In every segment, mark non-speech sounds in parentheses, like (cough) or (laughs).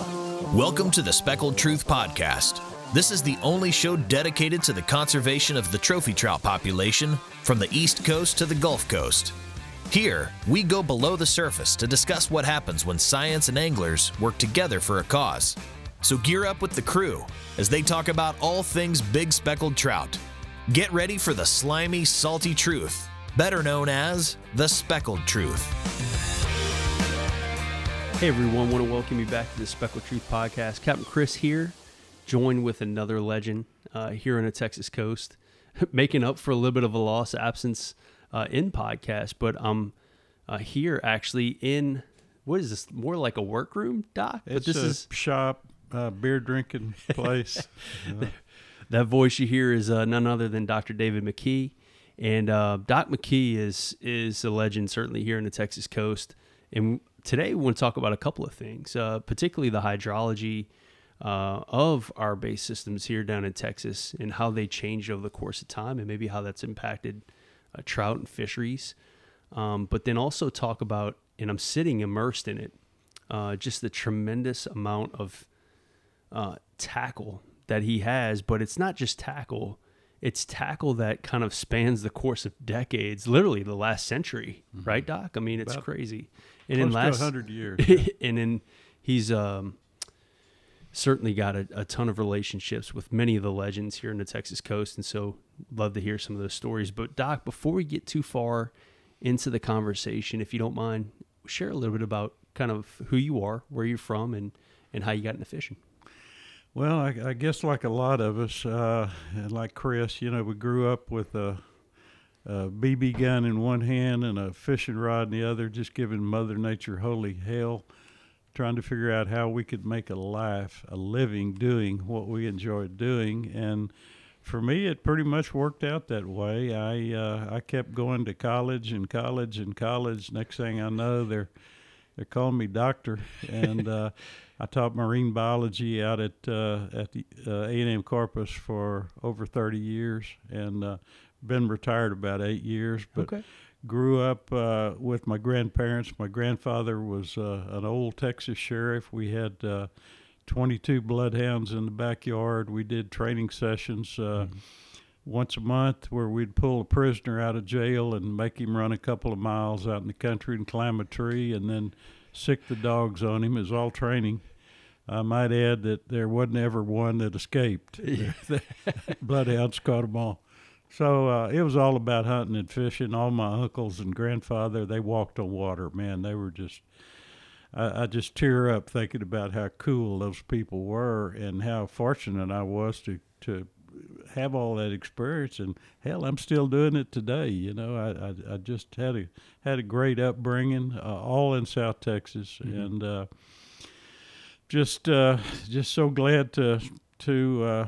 Welcome to the Speckled Truth Podcast. This is the only show dedicated to the conservation of the trophy trout population from the East Coast to the Gulf Coast. Here, we go below the surface to discuss what happens when science and anglers work together for a cause. So gear up with the crew as they talk about all things big speckled trout. Get ready for the slimy, salty truth, better known as the Speckled Truth. Hey everyone, want to welcome you back to the Speckled Truth Podcast. Captain Chris here, joined with another legend uh, here on the Texas coast, (laughs) making up for a little bit of a lost absence uh, in podcast. But I'm uh, here actually in what is this? More like a workroom, Doc. It's but this a is shop, uh, beer drinking (laughs) place. Uh, that voice you hear is uh, none other than Dr. David McKee, and uh, Doc McKee is is a legend certainly here in the Texas coast. And today we want to talk about a couple of things, uh, particularly the hydrology uh, of our base systems here down in Texas and how they changed over the course of time, and maybe how that's impacted uh, trout and fisheries. Um, but then also talk about, and I'm sitting immersed in it, uh, just the tremendous amount of uh, tackle that he has. But it's not just tackle; it's tackle that kind of spans the course of decades, literally the last century, right, Doc? I mean, it's About crazy. And in last 100 years. (laughs) and then he's um, certainly got a, a ton of relationships with many of the legends here in the Texas coast, and so love to hear some of those stories. But Doc, before we get too far into the conversation, if you don't mind, share a little bit about kind of who you are, where you're from, and and how you got into fishing. Well, I, I guess like a lot of us, uh, and like Chris, you know, we grew up with a, a BB gun in one hand and a fishing rod in the other, just giving Mother Nature holy hell, trying to figure out how we could make a life, a living doing what we enjoyed doing. And for me, it pretty much worked out that way. I uh, I kept going to college and college and college. Next thing I know, they're they're calling me doctor, and uh, I taught marine biology out at uh, at the uh, A&M Corpus for over 30 years, and uh, been retired about eight years. But Okay. grew up uh, with my grandparents. My grandfather was uh, an old Texas sheriff. We had uh, 22 bloodhounds in the backyard. We did training sessions uh, once a month where we'd pull a prisoner out of jail and make him run a couple of miles out in the country and climb a tree and then sick the dogs on him. It was all training. I might add that there wasn't ever one that escaped. (laughs) (laughs) Bloodhounds caught them all. So uh, it was all about hunting and fishing. All my uncles and grandfather, they walked on water. Man, they were just. I, I just tear up thinking about how cool those people were and how fortunate I was to to have all that experience. And hell, I'm still doing it today. You know, I I, I just had a had a great upbringing, uh, all in South Texas, and uh, just uh, just so glad to to uh,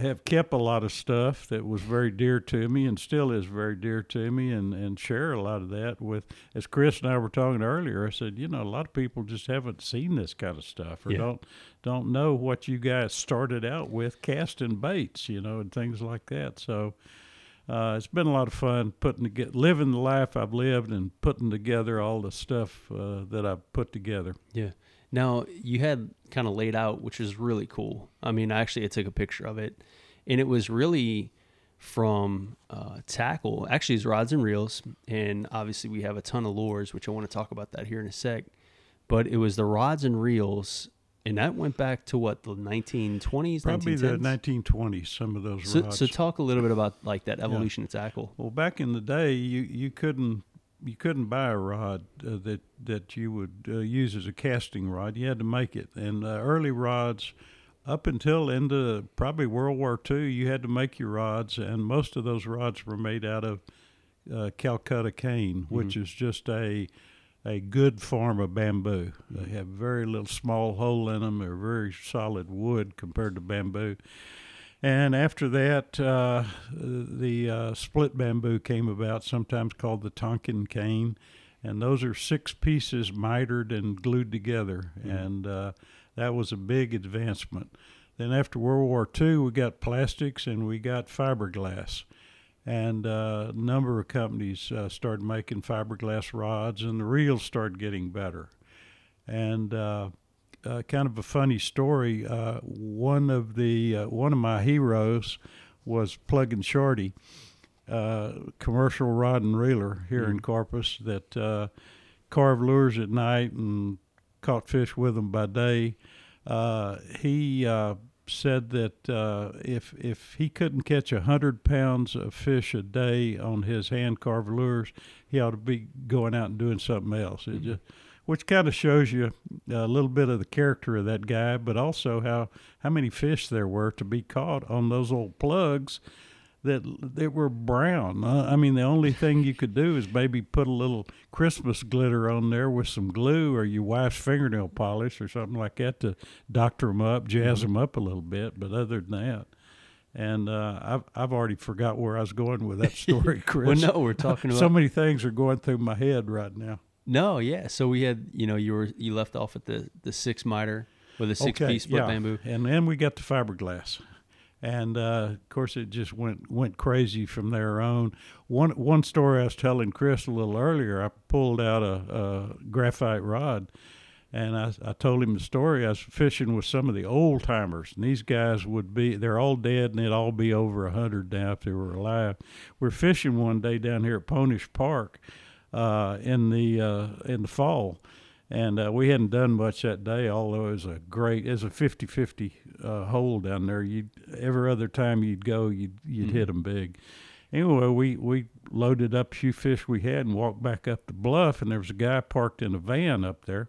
have kept a lot of stuff that was very dear to me and still is very dear to me and, and share a lot of that with as Chris and I were talking earlier I said you know a lot of people just haven't seen this kind of stuff or Yeah. don't don't know what you guys started out with casting baits you know and things like that so uh, it's been a lot of fun putting together living the life I've lived and putting together all the stuff uh, that I've put together Yeah. Now you had kind of laid out, which is really cool. I mean, actually, I took a picture of it, and it was really from uh, tackle. Actually, it's rods and reels, and obviously we have a ton of lures, which I want to talk about that here in a sec. But it was the rods and reels, and that went back to what the 1920s, probably the 1920s some of those So, rods so talk a little bit about like that evolution of tackle. Well, back in the day, you, you couldn't you couldn't buy a rod uh, that that you would uh, use as a casting rod. You had to make it. And uh, early rods, up until into probably World War II, you had to make your rods, and most of those rods were made out of uh, Calcutta cane, which is just a a good form of bamboo. They have very little small hole in them. They're very solid wood compared to bamboo. And after that, uh, the uh, split bamboo came about, sometimes called the Tonkin cane. And those are six pieces mitered and glued together. And uh, that was a big advancement. Then after World War II, we got plastics and we got fiberglass. And uh, a number of companies uh, started making fiberglass rods, and the reels started getting better. And uh, kind of a funny story. Uh, one of the uh, one of my heroes was Plugging Shorty, uh, commercial rod and reeler here in Corpus that uh, carved lures at night and caught fish with them by day. Uh, he uh, said that uh, if if he couldn't catch a hundred pounds of fish a day on his hand carved lures, he ought to be going out and doing something else. It just, which kind of shows you a little bit of the character of that guy, but also how how many fish there were to be caught on those old plugs that that were brown. Uh, I mean, the only thing you could do is maybe put a little Christmas glitter on there with some glue or your wife's fingernail polish or something like that to doctor them up, jazz them up a little bit. But other than that, and uh, I've I've already forgot where I was going with that (laughs) story, Chris. well, no, we're talking about so many things are going through my head right now. No, yeah. So we had, you know, you were you left off at the the six miter with a six piece split yeah. bamboo. and then we got the fiberglass, and uh, of course it just went went crazy from there on. One one story I was telling Chris a little earlier, I pulled out a, a graphite rod, and I, I told him the story. I was fishing with some of the old timers, and these guys would be they're all dead, and they'd all be over a hundred now if they were alive. We're fishing one day down here at Ponish Park uh, in the uh, in the fall, and uh, we hadn't done much that day. Although it was a great, it was a 50-50 uh, hole down there. You every other time you'd go, you'd you'd hit 'em hit them big. Anyway, we we loaded up a few fish we had and walked back up the bluff, and there was a guy parked in a van up there.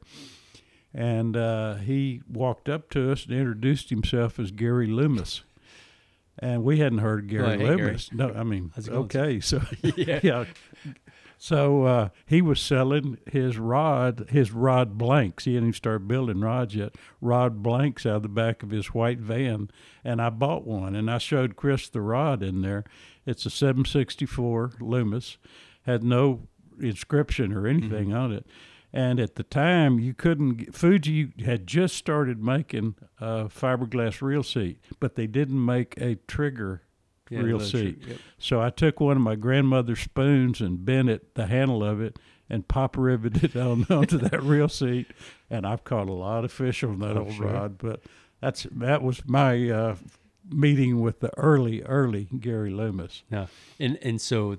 And uh, he walked up to us and introduced himself as Gary Loomis. And we hadn't heard of Gary Well, hey, Gary. Loomis. No, I mean, How's it going, okay, so (laughs) (laughs) Yeah. yeah. So uh, he was selling his rod, his rod blanks. He hadn't even started building rods yet. Rod blanks out of the back of his white van, and I bought one. And I showed Chris the rod in there. It's a 764 Loomis, had no inscription or anything on it. And at the time, you couldn't. Fuji had just started making a fiberglass reel seat, but they didn't make a trigger Yeah, that's seat. Yep. So I took one of my grandmother's spoons and bent it, the handle of it, and pop riveted (laughs) on onto that reel seat. And I've caught a lot of fish on that I'm old sure. rod. But that's that was my uh, meeting with the early, early Gary Loomis. Yeah, and and so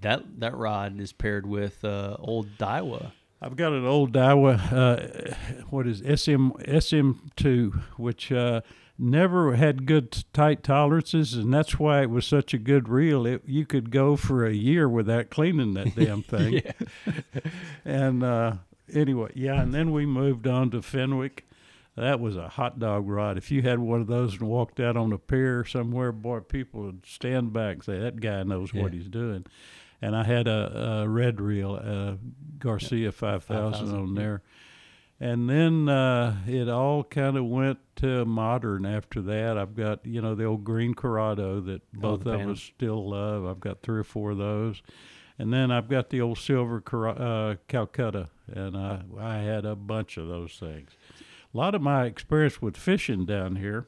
that that rod is paired with uh, old Daiwa. I've got an old Daiwa, uh, what is SM SM2, which uh, never had good tight tolerances, and that's why it was such a good reel. It, you could go for a year without cleaning that damn (laughs) thing. (laughs) and uh, anyway, yeah, and then we moved on to Fenwick. That was a hot dog rod. If you had one of those and walked out on a pier somewhere, boy, people would stand back and say, "That guy knows what he's doing." And I had a, a red reel, uh, Garcia 5000 5000, on yeah. And then uh, it all kind of went to modern after that. I've got, you know, the old green Curado that both the of us still love. I've got three or four of those. And then I've got the old silver Cor- uh, Calcutta, and I, I had a bunch of those things. A lot of my experience with fishing down here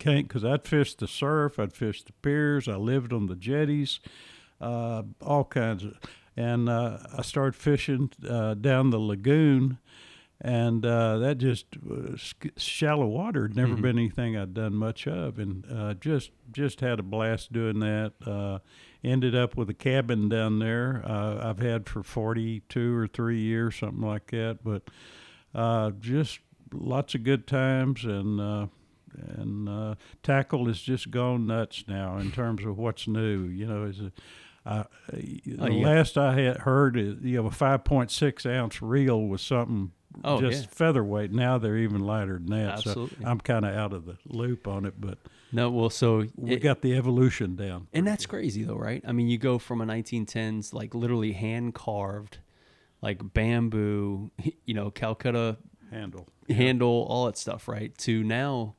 came because I'd fish the surf, I'd fish the piers, I lived on the jetties, uh, all kinds of. And uh, I started fishing uh, down the lagoon, and uh, that just was shallow water. Had never Mhm. been anything I'd done much of, and uh, just just had a blast doing that. Uh, ended up with a cabin down there. Uh, I've had for forty two or three years, something like that. But uh, just lots of good times, and uh, and uh, tackle has just gone nuts now in (laughs) terms of what's new. You know, is a uh, the Oh, yeah. last I had heard is you know a five point six ounce reel was something Oh, just yeah. featherweight. Now they're even lighter than that. Absolutely. So I'm kind of out of the loop on it, but No, well, so we it- got the evolution down. and that's crazy though, right? I mean, you go from a 1910s like literally hand carved, like bamboo, (laughs) you know, Calcutta handle. handle, all that stuff, right? To now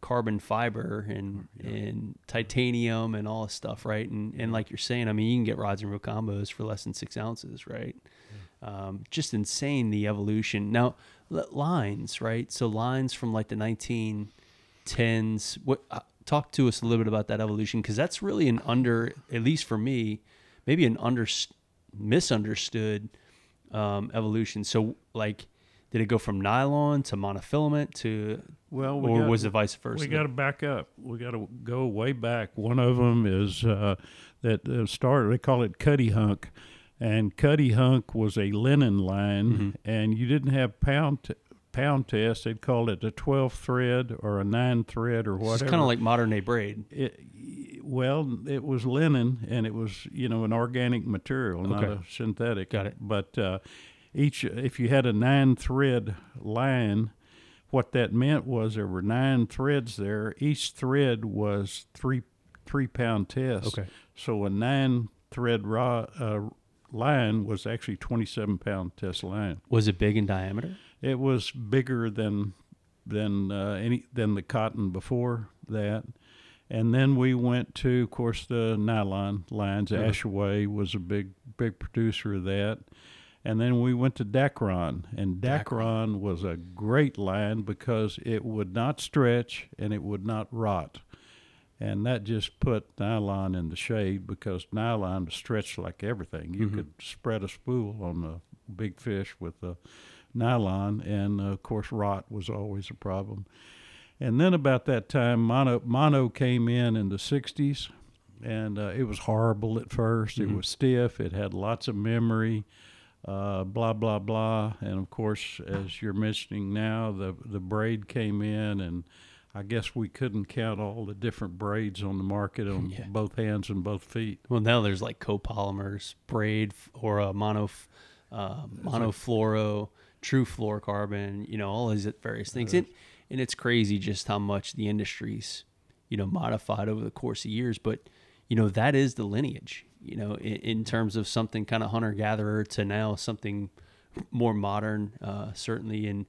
carbon fiber and and titanium and all this stuff, right? And and like you're saying, I mean, you can get rods and reel combos for less than six ounces, right? Um, just insane the evolution. Now lines, right? So lines from like the 1910s. What uh, talk to us a little bit about that evolution because that's really an under, at least for me, maybe an under misunderstood um, evolution. So like did it go from nylon to monofilament to Well, or got- was it vice versa? We got to back up. We got to go way back. One of them is uh, that uh, started. They call it Cuttyhunk, and Cuttyhunk was a linen line, Mm-hmm. and you didn't have pound t- pound test. They'd call it a twelve thread or a nine thread or whatever. it's kind of like modern day braid. it, well, it was linen, and it was you know an organic material, not a synthetic. Got it. But uh, each, if you had a nine thread line, what that meant was there were nine threads there. Each thread was three three pound test. Okay. So a nine thread raw uh, line was actually twenty seven pound test line. Was it big in diameter? It was bigger than than uh, any than the cotton before that. And then we went to, of course, the nylon lines. Uh-huh. Ashaway was a big big producer of that. And then we went to Dacron, and Dacron was a great line because it would not stretch and it would not rot. And that just put nylon in the shade because nylon stretched like everything. You could spread a spool on a big fish with the nylon, and uh, of course, rot was always a problem. And then about that time, mono mono came in in the '60s, and uh, it was horrible at 1st It was stiff. It had lots of memory, uh, blah blah blah. And of course, as you're mentioning now, the the braid came in, and I guess we couldn't count all the different braids on the market on (laughs) Yeah. both hands and both feet. Well, now there's like copolymers, braid, or a mono, f- uh, monofluoro, true fluorocarbon. You know, all these various things. And and it's crazy just how much the industry's, you know, modified over the course of years. But you know, that is the lineage. You know, in, in terms of something kind of hunter gatherer to now something more modern, uh, certainly. And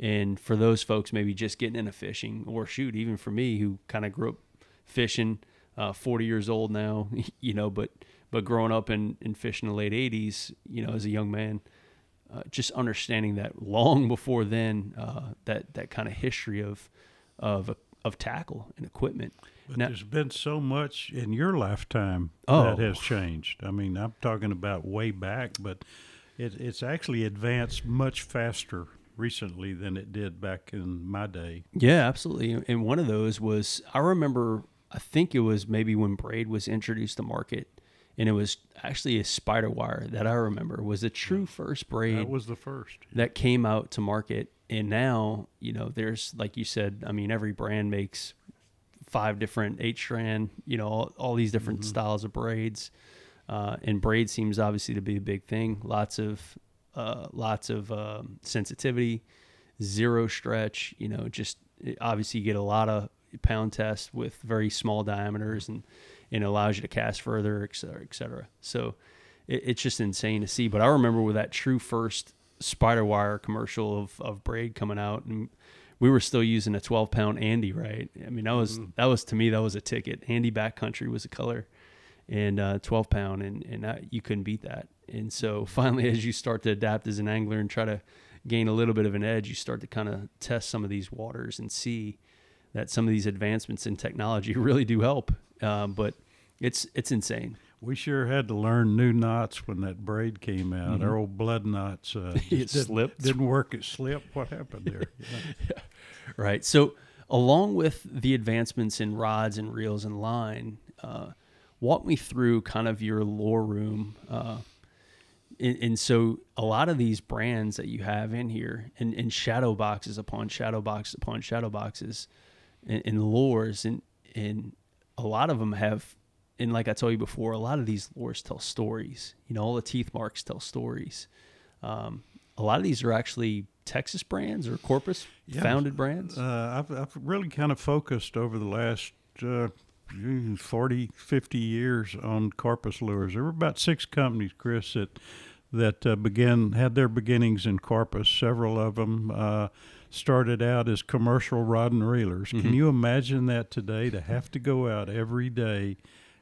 and for those folks, maybe just getting into fishing, or shoot, even for me who kind of grew up fishing, uh, 40 years old now, (laughs) you know, but but growing up in, in fishing in the late 80s, you know, as a young man, uh, just understanding that long before then, uh, that that kind of history of of of tackle and equipment. But Now- there's been so much in your lifetime Oh. that has changed. I mean, I'm talking about way back, but it, it's actually advanced much faster recently than it did back in my day. Yeah, absolutely. And one of those was I remember I think it was maybe when braid was introduced to market and it was actually a SpiderWire that I remember was the true first braid That was the first. that came out to market and now you know there's like you said i mean every brand makes five different eight strand you know all, all these different styles of braids uh, and braid seems obviously to be a big thing lots of uh, lots of um, sensitivity zero stretch you know just obviously you get a lot of pound tests with very small diameters and and it allows you to cast further et cetera et cetera. So it, it's just insane to see. But i remember with that true first SpiderWire commercial of, of braid coming out and we were still using a 12 pound Andé right? I mean that was that was to me that was a ticket. Andé backcountry was a color and uh, 12 pound and, and that, you couldn't beat that and so (laughs) finally as you start to adapt as an angler and try to gain a little bit of an edge you start to kind of test some of these waters and see that some of these advancements in technology (laughs) really do help um, but it's it's insane We sure had to learn new knots when that braid came out. Our old blood knots uh, (laughs) It didn't, slipped. didn't work. It slipped. What happened there? Yeah. Right. So, along with the advancements in rods and reels and line, uh, walk me through kind of your lore room. Uh, and, and so, a lot of these brands that you have in here, and, and shadow boxes upon shadow boxes upon shadow boxes, and, and lures, and and a lot of them have, and like I told you before, a lot of these lures tell stories. You know, all the teeth marks tell stories. Um, a lot of these are actually Texas brands or Corpus Yeah. founded brands. Uh, I've, I've really kind of focused over the last uh, 40, 50 years on corpus lures. There were about six companies, Chris, that that uh, began had their beginnings in corpus. Several of them uh, started out as commercial rod and reelers. Can you imagine that today? To have to go out every day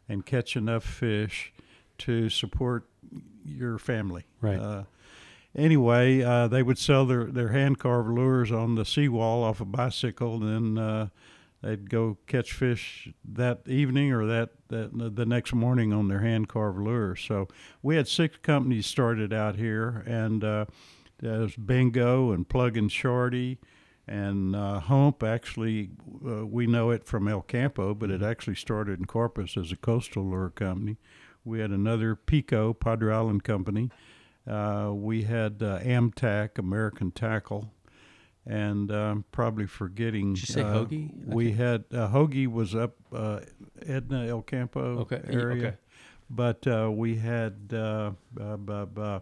and catch enough fish to support your family, Right. Uh, anyway, uh, they would sell their, their hand carved lures on the seawall off a bicycle, and then uh, they'd go catch fish that evening or that, that the next morning on their hand carved lures. So we had six companies started out here, and uh, There's Bingo and Plugging Shorty. And uh, Hump, actually, uh, we know it from El Campo, but it actually started in Corpus as a coastal lure company. We had another Pico, Padre Island Company. Uh, we had uh, Amtac, American Tackle. And uh, I'm probably forgetting. Did you say uh, Hoagie? We had uh, Hoagie was up uh, Edna El Campo Okay, area, okay. but uh, we had uh, uh,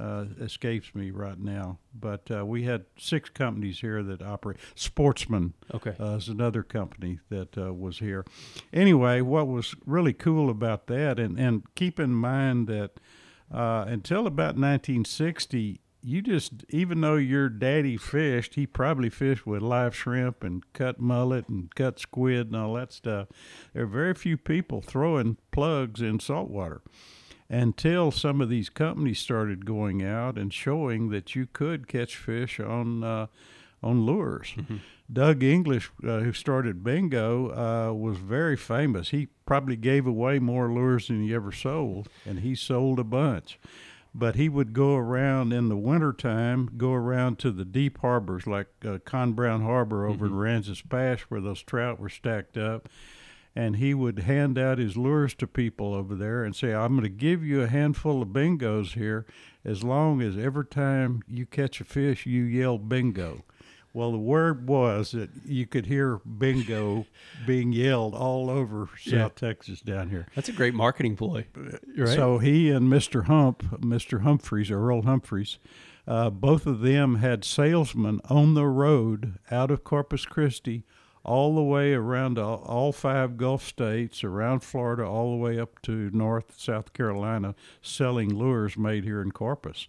uh, escapes me right now. But uh, we had six companies here that operate. Sportsman Okay. uh, is another company that uh, was here. Anyway, what was really cool about that, and, and keep in mind that uh, until about 1960, you just, even though your daddy fished, he probably fished with live shrimp and cut mullet and cut squid and all that stuff. There are very few people throwing plugs in saltwater until some of these companies started going out and showing that you could catch fish on uh, on lures. Doug English, uh, who started Bingo, uh, was very famous. He probably gave away more lures than he ever sold, and he sold a bunch. But he would go around in the wintertime, go around to the deep harbors like uh, Conn Brown Harbor over in Aransas Pass, where those trout were stacked up and he would hand out his lures to people over there and say, I'm going to give you a handful of bingos here as long as every time you catch a fish, you yell bingo. Well, the word was that you could hear bingo (laughs) being yelled all over Yeah. South Texas down here. That's a great marketing ploy. Right. So he and Mr. Hump, Mr. Humphreys, or Earl Humphreys, uh, both of them had salesmen on the road out of Corpus Christi all the way around all five Gulf states, around Florida, all the way up to North South Carolina, selling lures made here in Corpus.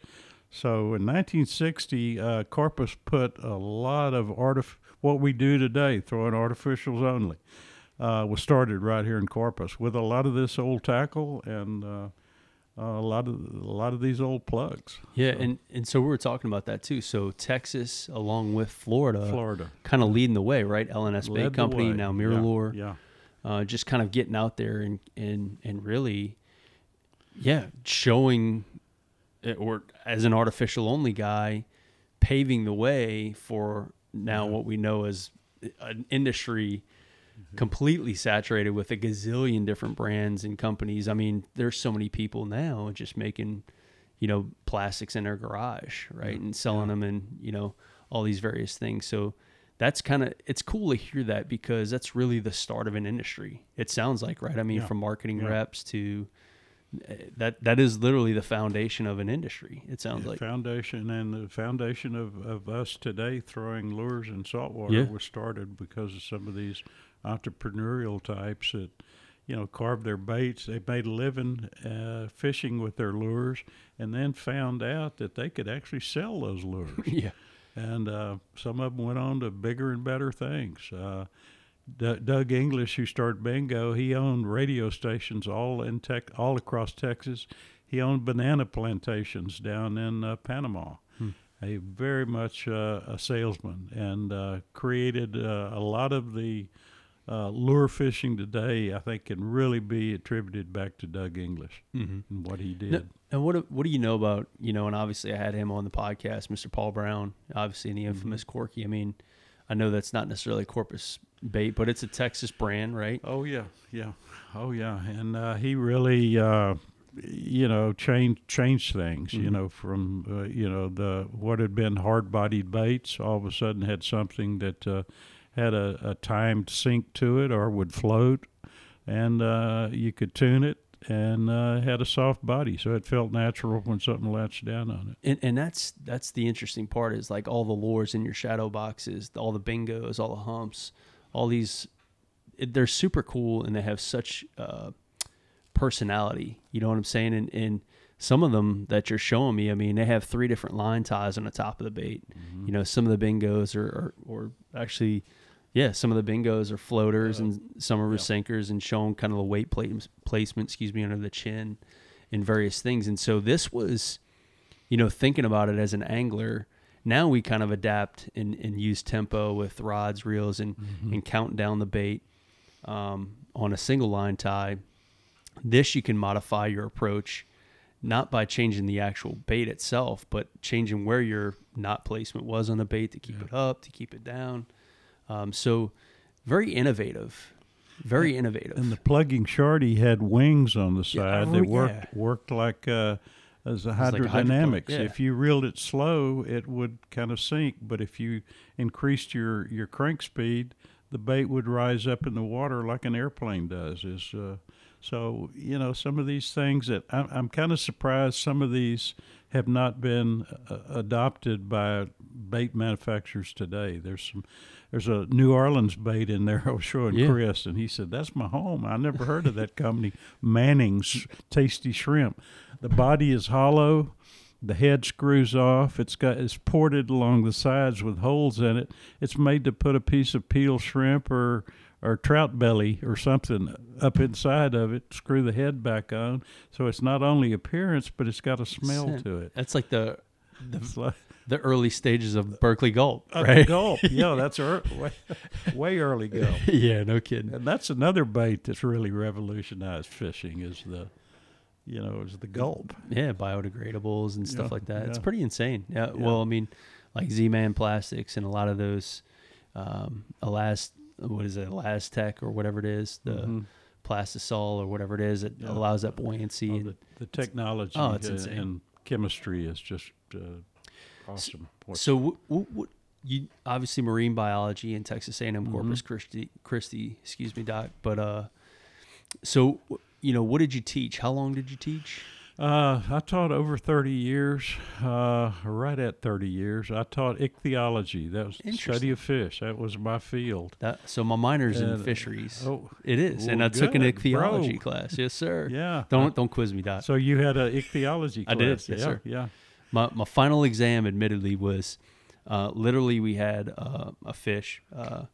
So in 1960, uh, Corpus put a lot of artif- what we do today, throwing artificials only, uh, was started right here in Corpus with a lot of this old tackle and uh, a lot of a lot of these old plugs. yeah, and and so we were talking about that too. So Texas, along with Florida, Florida kind of leading the way, right? LNS led Bait Company, now Yeah, Mirror Yeah, uh, just kind of getting out there and and and really, yeah, showing, or as an artificial only guy, paving the way for now what we know as an industry mm-hmm. completely saturated with a gazillion different brands and companies. I mean, there's so many people now just making, you know, plastics in their garage, right, and selling them and you know all these various things. So that's kind of it's cool to hear that because that's really the start of an industry. It sounds like, right? I mean, Yeah. from marketing Yeah. reps to that that is literally the foundation of an industry. It sounds the like. foundation and the foundation of, of us today throwing lures in saltwater Yeah. was started because of some of these entrepreneurial types that you know carved their baits. They made a living uh, fishing with their lures, and then found out that they could actually sell those lures. (laughs) yeah. and uh, some of them went on to bigger and better things. Uh, D- Doug English, who started Bingo, he owned radio stations all in tech, all across Texas. He owned banana plantations down in uh, Panama. A very much uh, a salesman and uh, created uh, a lot of the uh, lure fishing today. I think can really be attributed back to Doug English Mm-hmm. and what he did. No, and what what do you know about you know? And obviously, I had him on the podcast, Mr. Paul Brown, obviously in the infamous Corky. I mean, I know that's not necessarily a Corpus bait, but it's a Texas brand, right? Oh yeah, yeah, oh yeah, and uh, he really, uh, you know, changed changed things. You Mhm. know, from uh, you know the what had been hard bodied baits, all of a sudden had something that uh, had a, a timed sink to it or would float, and uh, you could tune it and uh, had a soft body, so it felt natural when something latched down on it. And and that's that's the interesting part is like all the lures in your shadow boxes, all the bingos, all the humps, all these. It, they're super cool and they have such uh, personality. You know what I'm saying? And and some of them that you're showing me, I mean, they have three different line ties on the top of the bait. You know, some of the bingos are, are or actually, yeah, some of the bingos are floaters and some are yeah. sinkers and showing kind of the weight place, placement, excuse me, under the chin and various things. And so this was, you know, thinking about it as an angler, now we kind of adapt and, and use tempo with rods, reels, and, and count down the bait um, on a single line tie. This you can modify your approach not by changing the actual bait itself, but changing where your knot placement was on the bait to keep Yeah. it up, to keep it down. Um, so very innovative, very innovative. And the Plugging Shorty had wings on the Yeah, side oh, that worked yeah. worked like uh, as a like a hydrodynamics. yeah. If you reeled it slow, it would kind of sink. But if you increased your your crank speed, the bait would rise up in the water like an airplane does. Is uh, so you know some of these things that I'm, I'm kind of surprised some of these have not been uh, adopted by bait manufacturers today. There's some there's a New Orleans bait in there I was showing Yeah. Chris, and he said that's my home. I never heard of that company, Manning's Tasty Shrimp. The body is hollow. The head screws off. It's got it's ported along the sides with holes in it. It's made to put a piece of peel shrimp or or trout belly or something up inside of it. Screw the head back on, so it's not only appearance, but it's got a smell to it. That's like the It's like the early stages of Berkley Gulp, a right? gulp. (laughs) Yeah, that's ear- way, way early gulp. (laughs) yeah, no kidding. And that's another bait that's really revolutionized fishing is the, you know, is the gulp. Yeah, biodegradables and stuff Yeah, like that. It's pretty insane. Yeah, Yeah. Well, I mean, like Z-Man Plastics and a lot of those, um, Elast, what is it, ElaZtech or whatever it is, the Mhm. Plastisol or whatever it is that Yeah. allows that buoyancy. Oh, and- the, the technology Oh, it's uh, insane. and chemistry is just uh, awesome. What- so, w- w- w- you obviously marine biology in Texas A&M Mm-hmm. Corpus Christi, Christi, excuse me, doc. But uh, so you know, what did you teach? How long did you teach? Uh, I taught over 30 years, uh, right at 30 years. I taught ichthyology. That was the study of fish. That was my field. That so my minor's in And- fisheries. Oh, It is, and well, I took an ichthyology bro. class. Yes, sir. yeah. Don't don't quiz me, doc. So you had an ichthyology class. I did, yes, yeah, sir. Yeah. My my final exam, admittedly, was uh, literally we had uh, a fish, uh,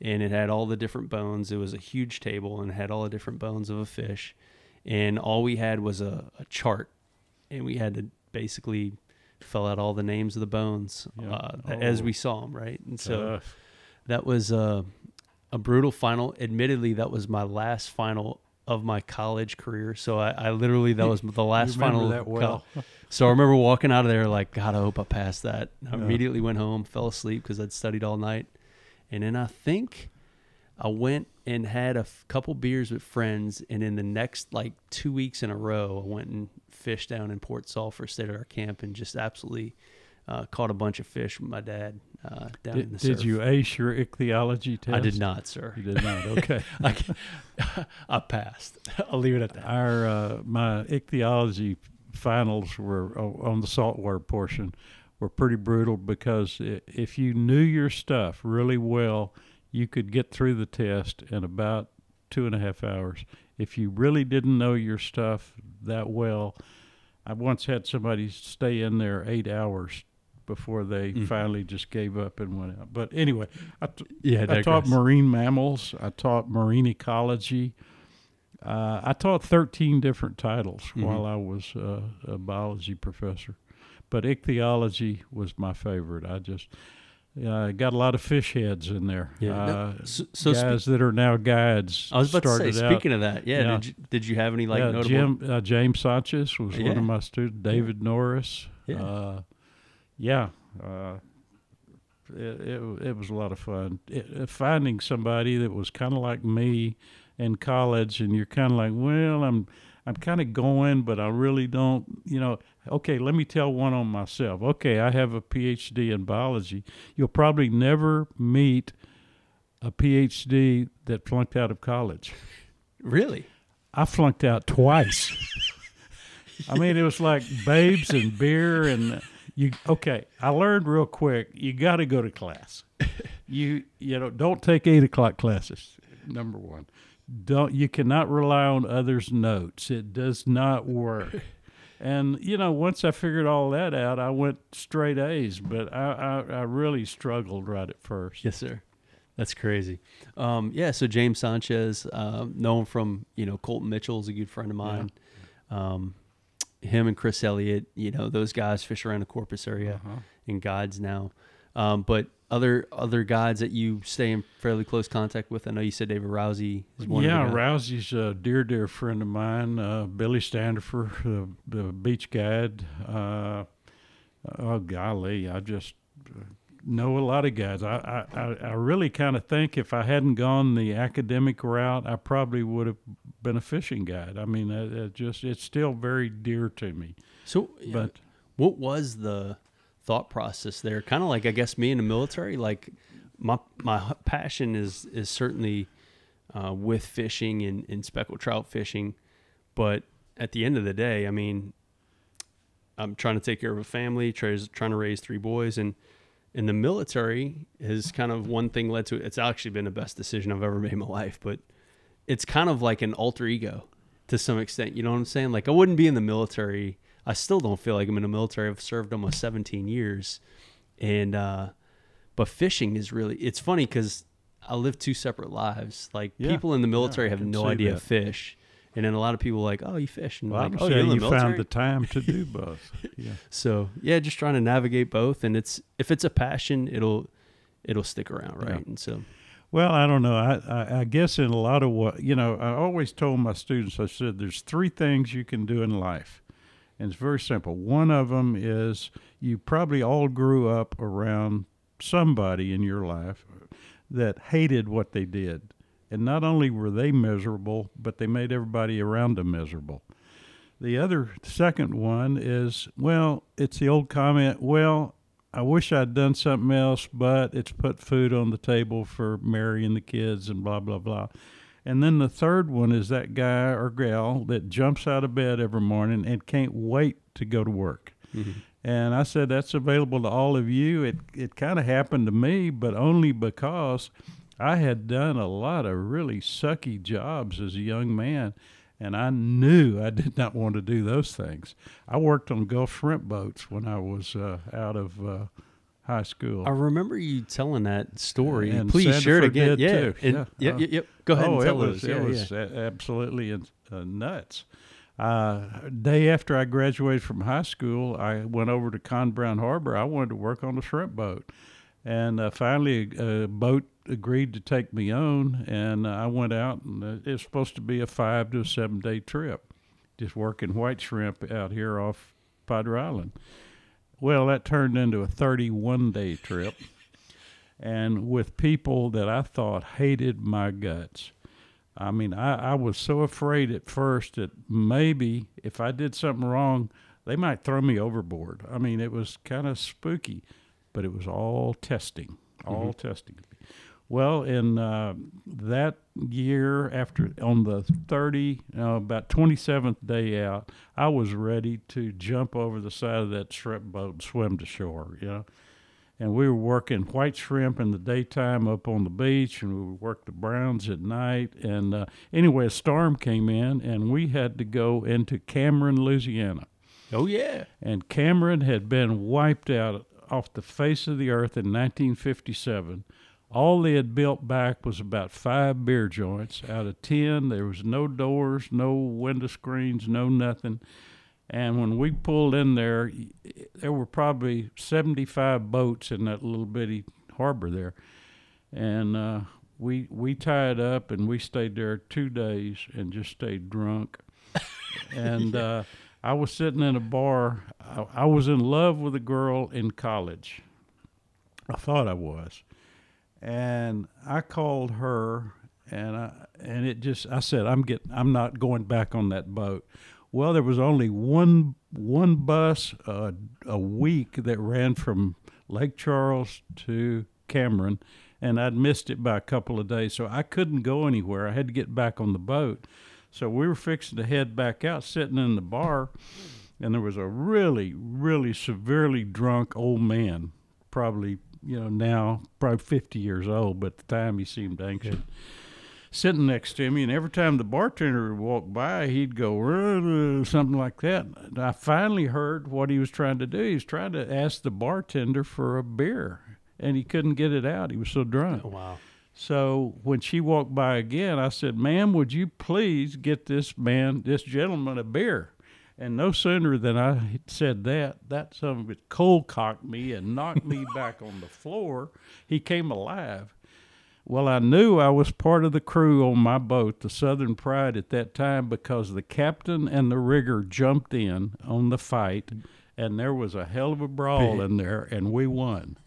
and it had all the different bones. It was a huge table and it had all the different bones of a fish, and all we had was a, a chart, and we had to basically fill out all the names of the bones Yeah. uh, as Oh. we saw them, right? And so that was uh, a brutal final. Admittedly, that was my last final of my college career. So I, I literally that was the last final. that of well. (laughs) so I remember walking out of there like, God, I hope I passed that. I Yeah. immediately went home, fell asleep because I'd studied all night, and then I think I went and had a f- couple beers with friends, and in the next like two weeks in a row, I went and fished down in Port Sulphur, stayed at our camp, and just absolutely uh, caught a bunch of fish with my dad uh, down in the did surf. you ace your ichthyology test? I did not, sir. You did not. (laughs) Okay. I, (laughs) I passed. (laughs) I'll leave it at that. Our uh, my ichthyology finals were on the saltwater portion were pretty brutal because if you knew your stuff really well, you could get through the test in about two and a half hours. If you really didn't know your stuff that well, I once had somebody stay in there eight hours before they Mhm. finally just gave up and went out. But anyway, I t- Yeah, I taught marine mammals. I taught marine ecology. Uh, I taught 13 different titles Mhm. while I was uh, a biology professor. But ichthyology was my favorite. I just uh, got a lot of fish heads in there. Yeah. No, Uh, so- so spe- guys that are now guides. I was about to say, out- speaking of that, yeah, Yeah. Did, you, did you have any like yeah, notable? Jim, uh, James Sanchez was one of my students. David Norris. Yeah. Uh, yeah. Uh, it, it, it was a lot of fun. It, finding somebody that was kind of like me in college, and you're kind of like, well, I'm I'm kind of going, but I really don't, you know. Okay, let me tell one on myself. Okay, I have a PhD in biology. You'll probably never meet a PhD that flunked out of college. Really? I flunked out twice. I mean, it was like babes and beer and you. Okay, I learned real quick. You got to go to class. You you know don't take eight o'clock classes. Number one, don't you cannot rely on others' notes. It does not work. (laughs) And you know, once I figured all that out, I went straight A's. But I I, I really struggled right at first. Yes, sir. That's crazy. Um, yeah. So James Sanchez, um, known from you know Colton Mitchell is a good friend of mine. Um, him and Chris Elliott, you know those guys fish around the Corpus area Uh-huh. and guides now. Um, but other other guides that you stay in fairly close contact with. I know you said David Rowsey is one. yeah. Rowsey's a dear, dear friend of mine. Uh, Billy Sandifer, the, the beach guide. Uh, oh golly, I just know a lot of guys. I I, I really kind of think if I hadn't gone the academic route, I probably would have been a fishing guide. I mean, it, it just it's still very dear to me. So, But what was the thought process there? Kind of like I guess me in the military. Like my my passion is is certainly uh, with fishing and, and speckled trout fishing, but at the end of the day, I mean, I'm trying to take care of a family, tries trying to raise three boys, and in the military has kind of one thing led to it. it's actually been the best decision I've ever (laughs) made in my life, but it's kind of like an alter ego to some extent. You know what I'm saying? Like I wouldn't be in the military. I still don't feel like I'm in the military. I've served almost 17 years, and uh, but fishing is really. It's funny because I live two separate lives. Like Yeah. people in the military I have no idea that. fish, and then a lot of people are like, oh, you fish, and well, like, I'm oh, saying you're in the you military. found the time to do (laughs) both. Yeah. So yeah, just trying to navigate both, and it's if it's a passion, it'll it'll stick around, right? Yeah. And so Well, I don't know. I, I, I guess in a lot of what, you know, I always told my students, I said, there's three things you can do in life. And it's very simple. One of them is you probably all grew up around somebody in your life that hated what they did. And not only were they miserable, but they made everybody around them miserable. The other second one is, well, it's the old comment, well, I wish I'd done something else, but it's put food on the table for Mary and the kids and blah, blah, blah. And then the third one is that guy or gal that jumps out of bed every morning and can't wait to go to work. And I said, that's available to all of you. It, it kind of happened to me, but only because I had done a lot of really sucky jobs as a young man. And I knew I did not want to do those things. I worked on Gulf shrimp boats when I was uh, out of uh, high school. I remember you telling that story. And Please share it again. yeah, too. and- Yeah. yep, yep, yep. Go ahead oh, and tell it was, those. It Yeah, was yeah. absolutely in- uh, nuts. Uh, day after I graduated from high school, I went over to Conn Brown Harbor. I wanted to work on a shrimp boat, and uh, finally a boat agreed to take me on, and I went out. and uh, It was supposed to be a five to a seven day trip, just working white shrimp out here off Padre Island. Well, that turned into a 31 day trip, and with people that I thought hated my guts. I mean, I, I was so afraid at first that maybe if I did something wrong, they might throw me overboard. I mean, it was kind of spooky, but it was all testing, all mm-hmm. testing. Well, in uh, that year, after on the 30, uh, about 27th day out, I was ready to jump over the side of that shrimp boat and swim to shore, you know and we were working white shrimp in the daytime up on the beach, and we would work the browns at night. And uh, anyway, a storm came in, and we had to go into Cameron, Louisiana. Oh yeah. And Cameron had been wiped out off the face of the earth in 1957. All they had built back was about five beer joints out of 10. There was no doors, no window screens, no nothing. And when we pulled in there, there were probably 75 boats in that little bitty harbor there. And uh, we we tied up and we stayed there two days and just stayed drunk. (laughs) and uh, I was sitting in a bar. I, I was in love with a girl in college. I thought I was, and I called her, and I and it just I said I'm getting I'm not going back on that boat. Well, there was only one one bus a week that ran from Lake Charles to Cameron, and I'd missed it by a couple of days, so I couldn't go anywhere. I had to get back on the boat. So we were fixing to head back out, sitting in the bar, and there was a really, really severely drunk old man, probably you know now probably 50 years old, but at the time he seemed anxious. Sitting next to me, and every time the bartender would walk by, he'd go "Uh," something like that. And I finally heard what he was trying to do. He was trying to ask the bartender for a beer, and he couldn't get it out. He was so drunk. Oh wow. So when she walked by again, I said, "Ma'am, would you please get this man, this gentleman, a beer?" And no sooner than I said that, that son of a cold cocked me and knocked me (laughs) back on the floor. He came alive. Well, I knew I was part of the crew on my boat, the Southern Pride, at that time because the captain and the rigger jumped in on the fight, and there was a hell of a brawl in there, and we won.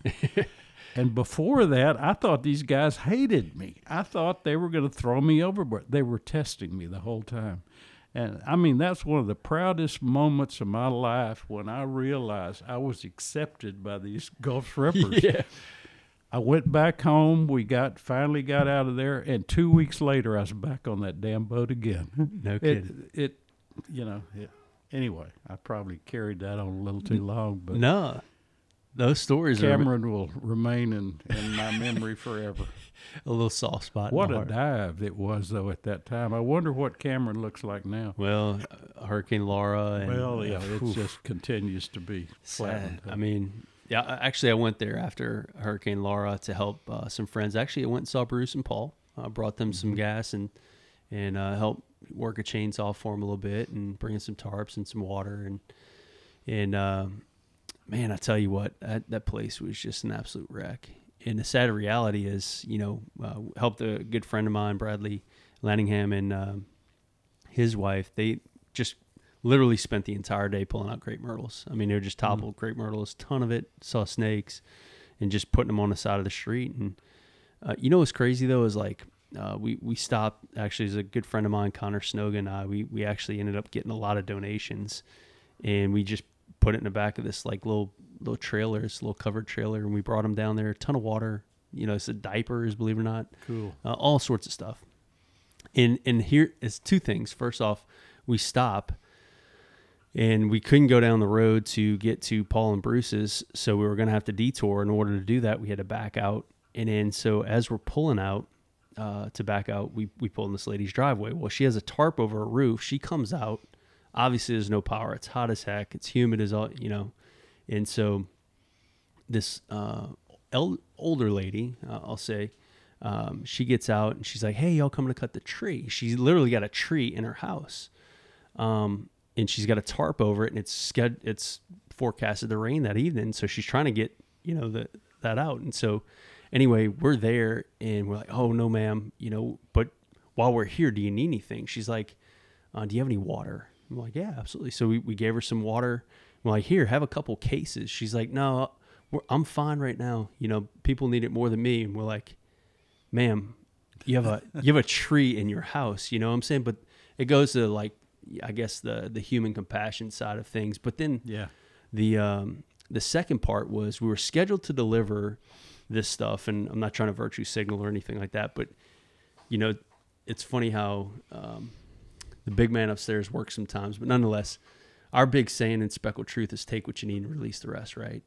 (laughs) and before that, I thought these guys hated me. I thought they were going to throw me overboard. They were testing me the whole time. And I mean, that's one of the proudest moments of my life when I realized I was accepted by these (laughs) Gulf Shrimpers. Yeah. I went back home. We got finally got out of there, and two weeks later, I was back on that damn boat again. (laughs) No kidding. it, you know. It, anyway, I probably carried that on a little too long, but no, those stories are Cameron will remain in, in my memory forever. A little soft spot. What a heart. dive it was, though, at that time. I wonder what Cameron looks like now. Well, uh, Hurricane Laura. And, Well, yeah, uh, it just continues to be flattened. sad. I mean, yeah. Actually, I went there after Hurricane Laura to help uh, some friends. Actually, I went and saw Bruce and Paul. I brought them some gas and and uh, helped work a chainsaw for them a little bit and bring in some tarps and some water and and um, man, I tell you what, that, that place was just an absolute wreck. And the sad reality is, you know, uh, helped a good friend of mine, Bradley Lanningham, and um, his wife. They just literally spent the entire day pulling out crepe myrtles. I mean, they were just toppled crepe myrtles, ton of it. Saw snakes, and just putting them on the side of the street. And uh, you know what's crazy though is like uh, we we stopped. Actually, as a good friend of mine, Connor Snoga, and I, we we actually ended up getting a lot of donations, and we just put it in the back of this like little little trailer, this little covered trailer, and we brought them down there. A ton of water. You know, it's diapers, believe it or not Cool. uh, all sorts of stuff. And and here is two things. First off, we stop, and we couldn't go down the road to get to Paul and Bruce's, so we were going to have to detour. In order to do that, we had to back out. And then so as we're pulling out uh, to back out, we we pull in this lady's driveway. Well, she has a tarp over her roof. She comes out. Obviously, there's no power. It's hot as heck. It's humid as all you know, and so this uh, el- older lady, uh, I'll say, um, she gets out and she's like, "Hey, y'all coming to cut the tree?" She's literally got a tree in her house, um, and she's got a tarp over it, and it's sched- it's forecasted to rain that evening, so she's trying to get you know the, that out, and so anyway, we're there and we're like, "Oh no, ma'am," you know, but while we're here, do you need anything? She's like, uh, "Do you have any water?" I'm like, "Yeah, absolutely." So we, we gave her some water. We're like, "Here, have a couple cases." She's like, "No, we're, I'm fine right now. You know, people need it more than me." And we're like, "Ma'am, you have a (laughs) you have a tree in your house." You know what I'm saying? But it goes to like, I guess the the human compassion side of things. But then Yeah. the um, the second part was we were scheduled to deliver this stuff, and I'm not trying to virtue signal or anything like that, but you know, it's funny how um, the big man upstairs works sometimes, but nonetheless, our big saying in Speckled Truth is take what you need and release the rest, right?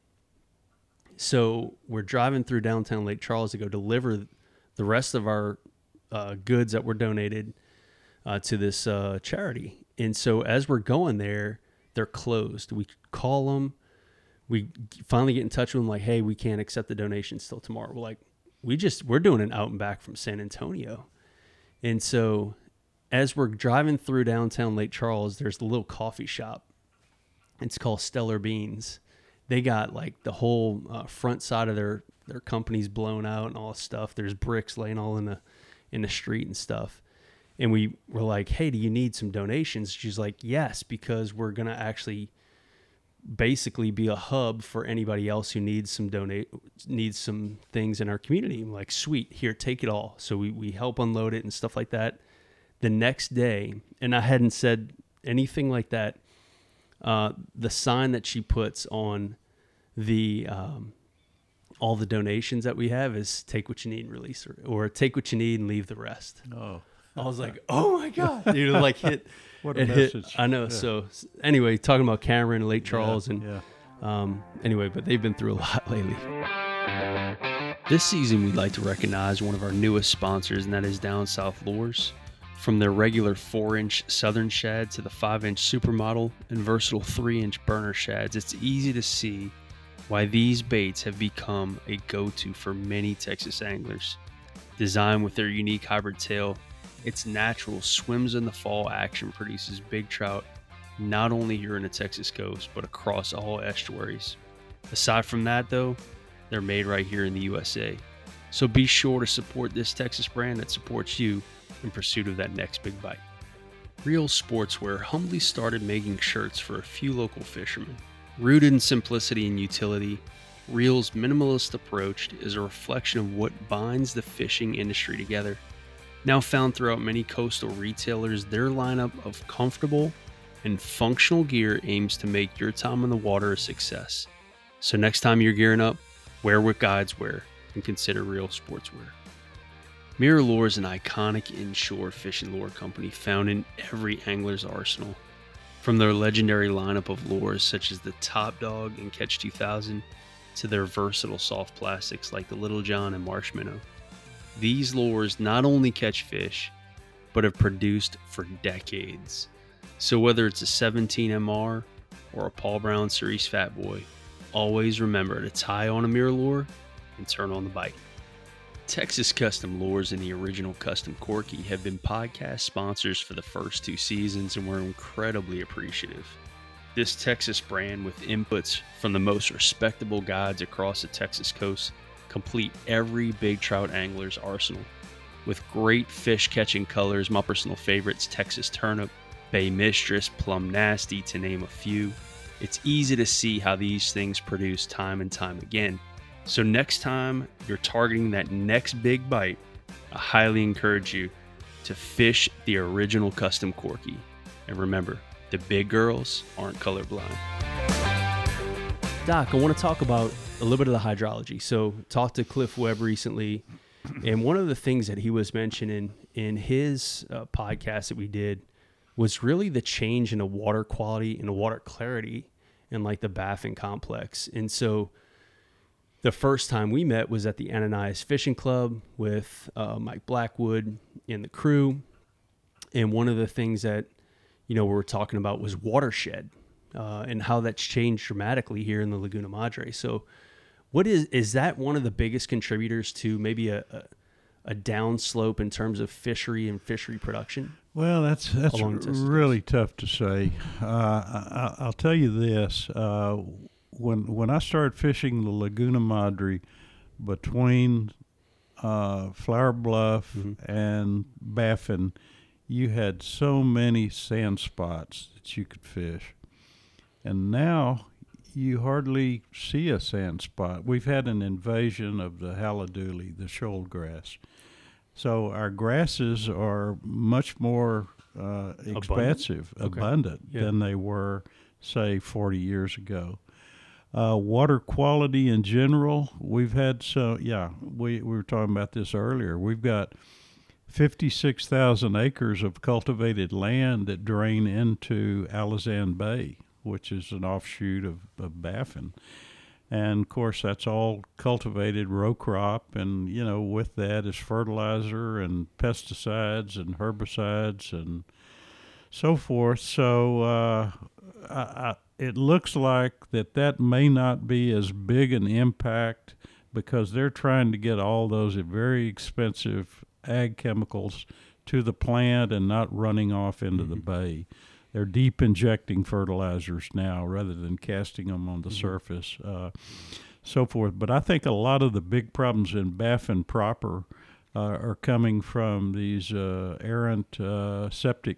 So we're driving through downtown Lake Charles to go deliver the rest of our uh, goods that were donated uh, to this uh, charity. And so as we're going there, they're closed. We call them. We finally get in touch with them, like, hey, we can't accept the donations till tomorrow. We're like, we just we're doing an out and back from San Antonio, and so as we're driving through downtown Lake Charles, there's the little coffee shop. It's called Stellar Beans. They got like the whole uh, front side of their their company's blown out and all stuff. There's bricks laying all in the in the street and stuff. And we were like, "Hey, do you need some donations?" She's like, "Yes, because we're gonna actually basically be a hub for anybody else who needs some donate needs some things in our community." I'm like, "Sweet, here, take it all." So we we help unload it and stuff like that. The next day, and I hadn't said anything like that. Uh, the sign that she puts on the um, all the donations that we have is take what you need and release the- or take what you need and leave the rest. Oh. I was like, oh my god, (laughs) dude! Like hit, (laughs) What a it hit- message. I know. Yeah. So anyway, talking about Cameron and Lake Charles, and yeah. um, anyway, but they've been through a (laughs) lot lately. This season, we'd like to recognize one of our newest sponsors, and that is Down South Lures. From their regular 4 inch Southern shad to the 5 inch supermodel and versatile 3 inch burner shads, it's easy to see why these baits have become a go to for many Texas anglers. Designed with their unique hybrid tail, its natural swims in the fall action produces big trout not only here in the Texas coast, but across all estuaries. Aside from that, though, they're made right here in the USA. So be sure to support this Texas brand that supports you in pursuit of that next big bite. Reel Sportswear humbly started making shirts for a few local fishermen. Rooted in simplicity and utility, Reel's minimalist approach is a reflection of what binds the fishing industry together. Now found throughout many coastal retailers, their lineup of comfortable and functional gear aims to make your time on the water a success. So next time you're gearing up, wear what guides wear and consider Reel Sportswear. MirrOlure is an iconic inshore fishing lure company found in every angler's arsenal. From their legendary lineup of lures such as the Top Dog and Catch 2000 to their versatile soft plastics like the Little John and Marsh Minnow. These lures not only catch fish, but have produced for decades. So whether it's a 17MR or a Paul Brown Series Fat Boy, always remember to tie on a MirrOlure and turn on the bite. Texas Custom Lures and the original Custom Corky have been podcast sponsors for the first two seasons, and we're incredibly appreciative. This Texas brand, with inputs from the most respectable guides across the Texas coast, complete every big trout angler's arsenal. With great fish catching colors, my personal favorites Texas Turnip, Bay Mistress, Plum Nasty, to name a few. It's easy to see how these things produce time and time again so, next time you're targeting that next big bite, I highly encourage you to fish the original custom corky. And remember, the big girls aren't colorblind. Doc, I want to talk about a little bit of the hydrology. So, talked to Cliff Webb recently, and one of the things that he was mentioning in his uh, podcast that we did was really the change in the water quality and the water clarity in like the Baffin complex. And so, the first time we met was at the Ananias Fishing Club with uh, Mike Blackwood and the crew. And one of the things that, you know, we were talking about was watershed uh, and how that's changed dramatically here in the Laguna Madre. So, what is is that one of the biggest contributors to maybe a, a, a downslope in terms of fishery and fishery production? Well, that's that's really tough to say. Uh, I, will tell you this: uh, when when I started fishing the Laguna Madre between uh, Flower Bluff mm-hmm. and Baffin, you had so many sand spots that you could fish, and now you hardly see a sand spot. We've had an invasion of the Halodule, the shoal grass. So our grasses are much more uh, expansive, abundant, okay. abundant yeah. than they were, say, 40 years ago. Uh, water quality in general, we've had so yeah, we, we were talking about this earlier. We've got 56,000 acres of cultivated land that drain into Alazan Bay, which is an offshoot of, of Baffin. And of course, that's all cultivated row crop, and you know, with that is fertilizer and pesticides and herbicides and so forth. So uh, I it looks like that that may not be as big an impact because they're trying to get all those very expensive ag chemicals to the plant and not running off into mm-hmm. the bay. They're deep injecting fertilizers now rather than casting them on the mm-hmm. surface, uh, so forth. But I think a lot of the big problems in Baffin proper uh, are coming from these uh, errant uh, septic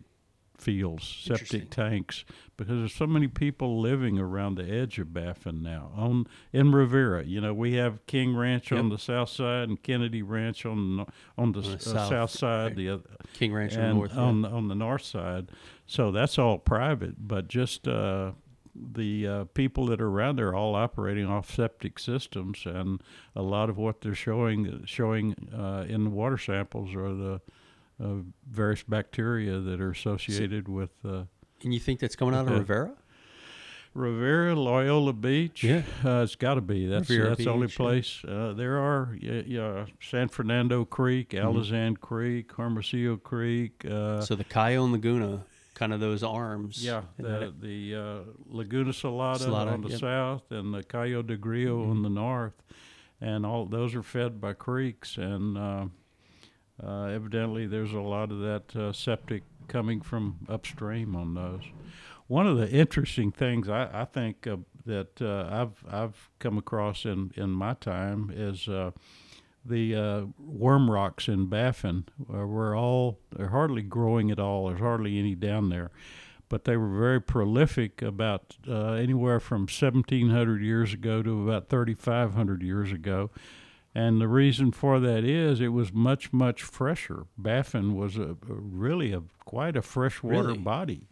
fields, septic tanks, because there's so many people living around the edge of Baffin now. On in Riviera, you know, we have King Ranch yep. on the south side and Kennedy Ranch on the, on the, on the uh, south, south, side, right. the other, King Ranch on the north, on yeah. on the north side. So that's all private, but just uh, the uh, people that are around there are all operating off septic systems, and a lot of what they're showing showing uh, in the water samples are the uh, various bacteria that are associated so, with. Uh, and you think that's coming out of Riviera? Riviera, Loyola Beach. Yeah, uh, it's got to be. That's Riviera that's the only place. Uh, there are yeah, San Fernando Creek, mm-hmm. Alazan Creek, Hermosillo Creek. Uh, so the Cajon Laguna, kind of those arms. Yeah, the, the uh, Laguna Salada, Salada on the yep. south, and the Cayo de Grullo mm-hmm. on the north, and all those are fed by creeks and uh, evidently, there's a lot of that uh, septic coming from upstream on those. one of the interesting things I, I think uh, that I've I've come across in, in my time is uh, the uh, worm rocks in Baffin uh, were all they're hardly growing at all. There's hardly any down there, but they were very prolific about anywhere from 1,700 years ago to about 3,500 years ago. And the reason for that is it was much, much fresher. Baffin was a, a really a quite a freshwater Really? body,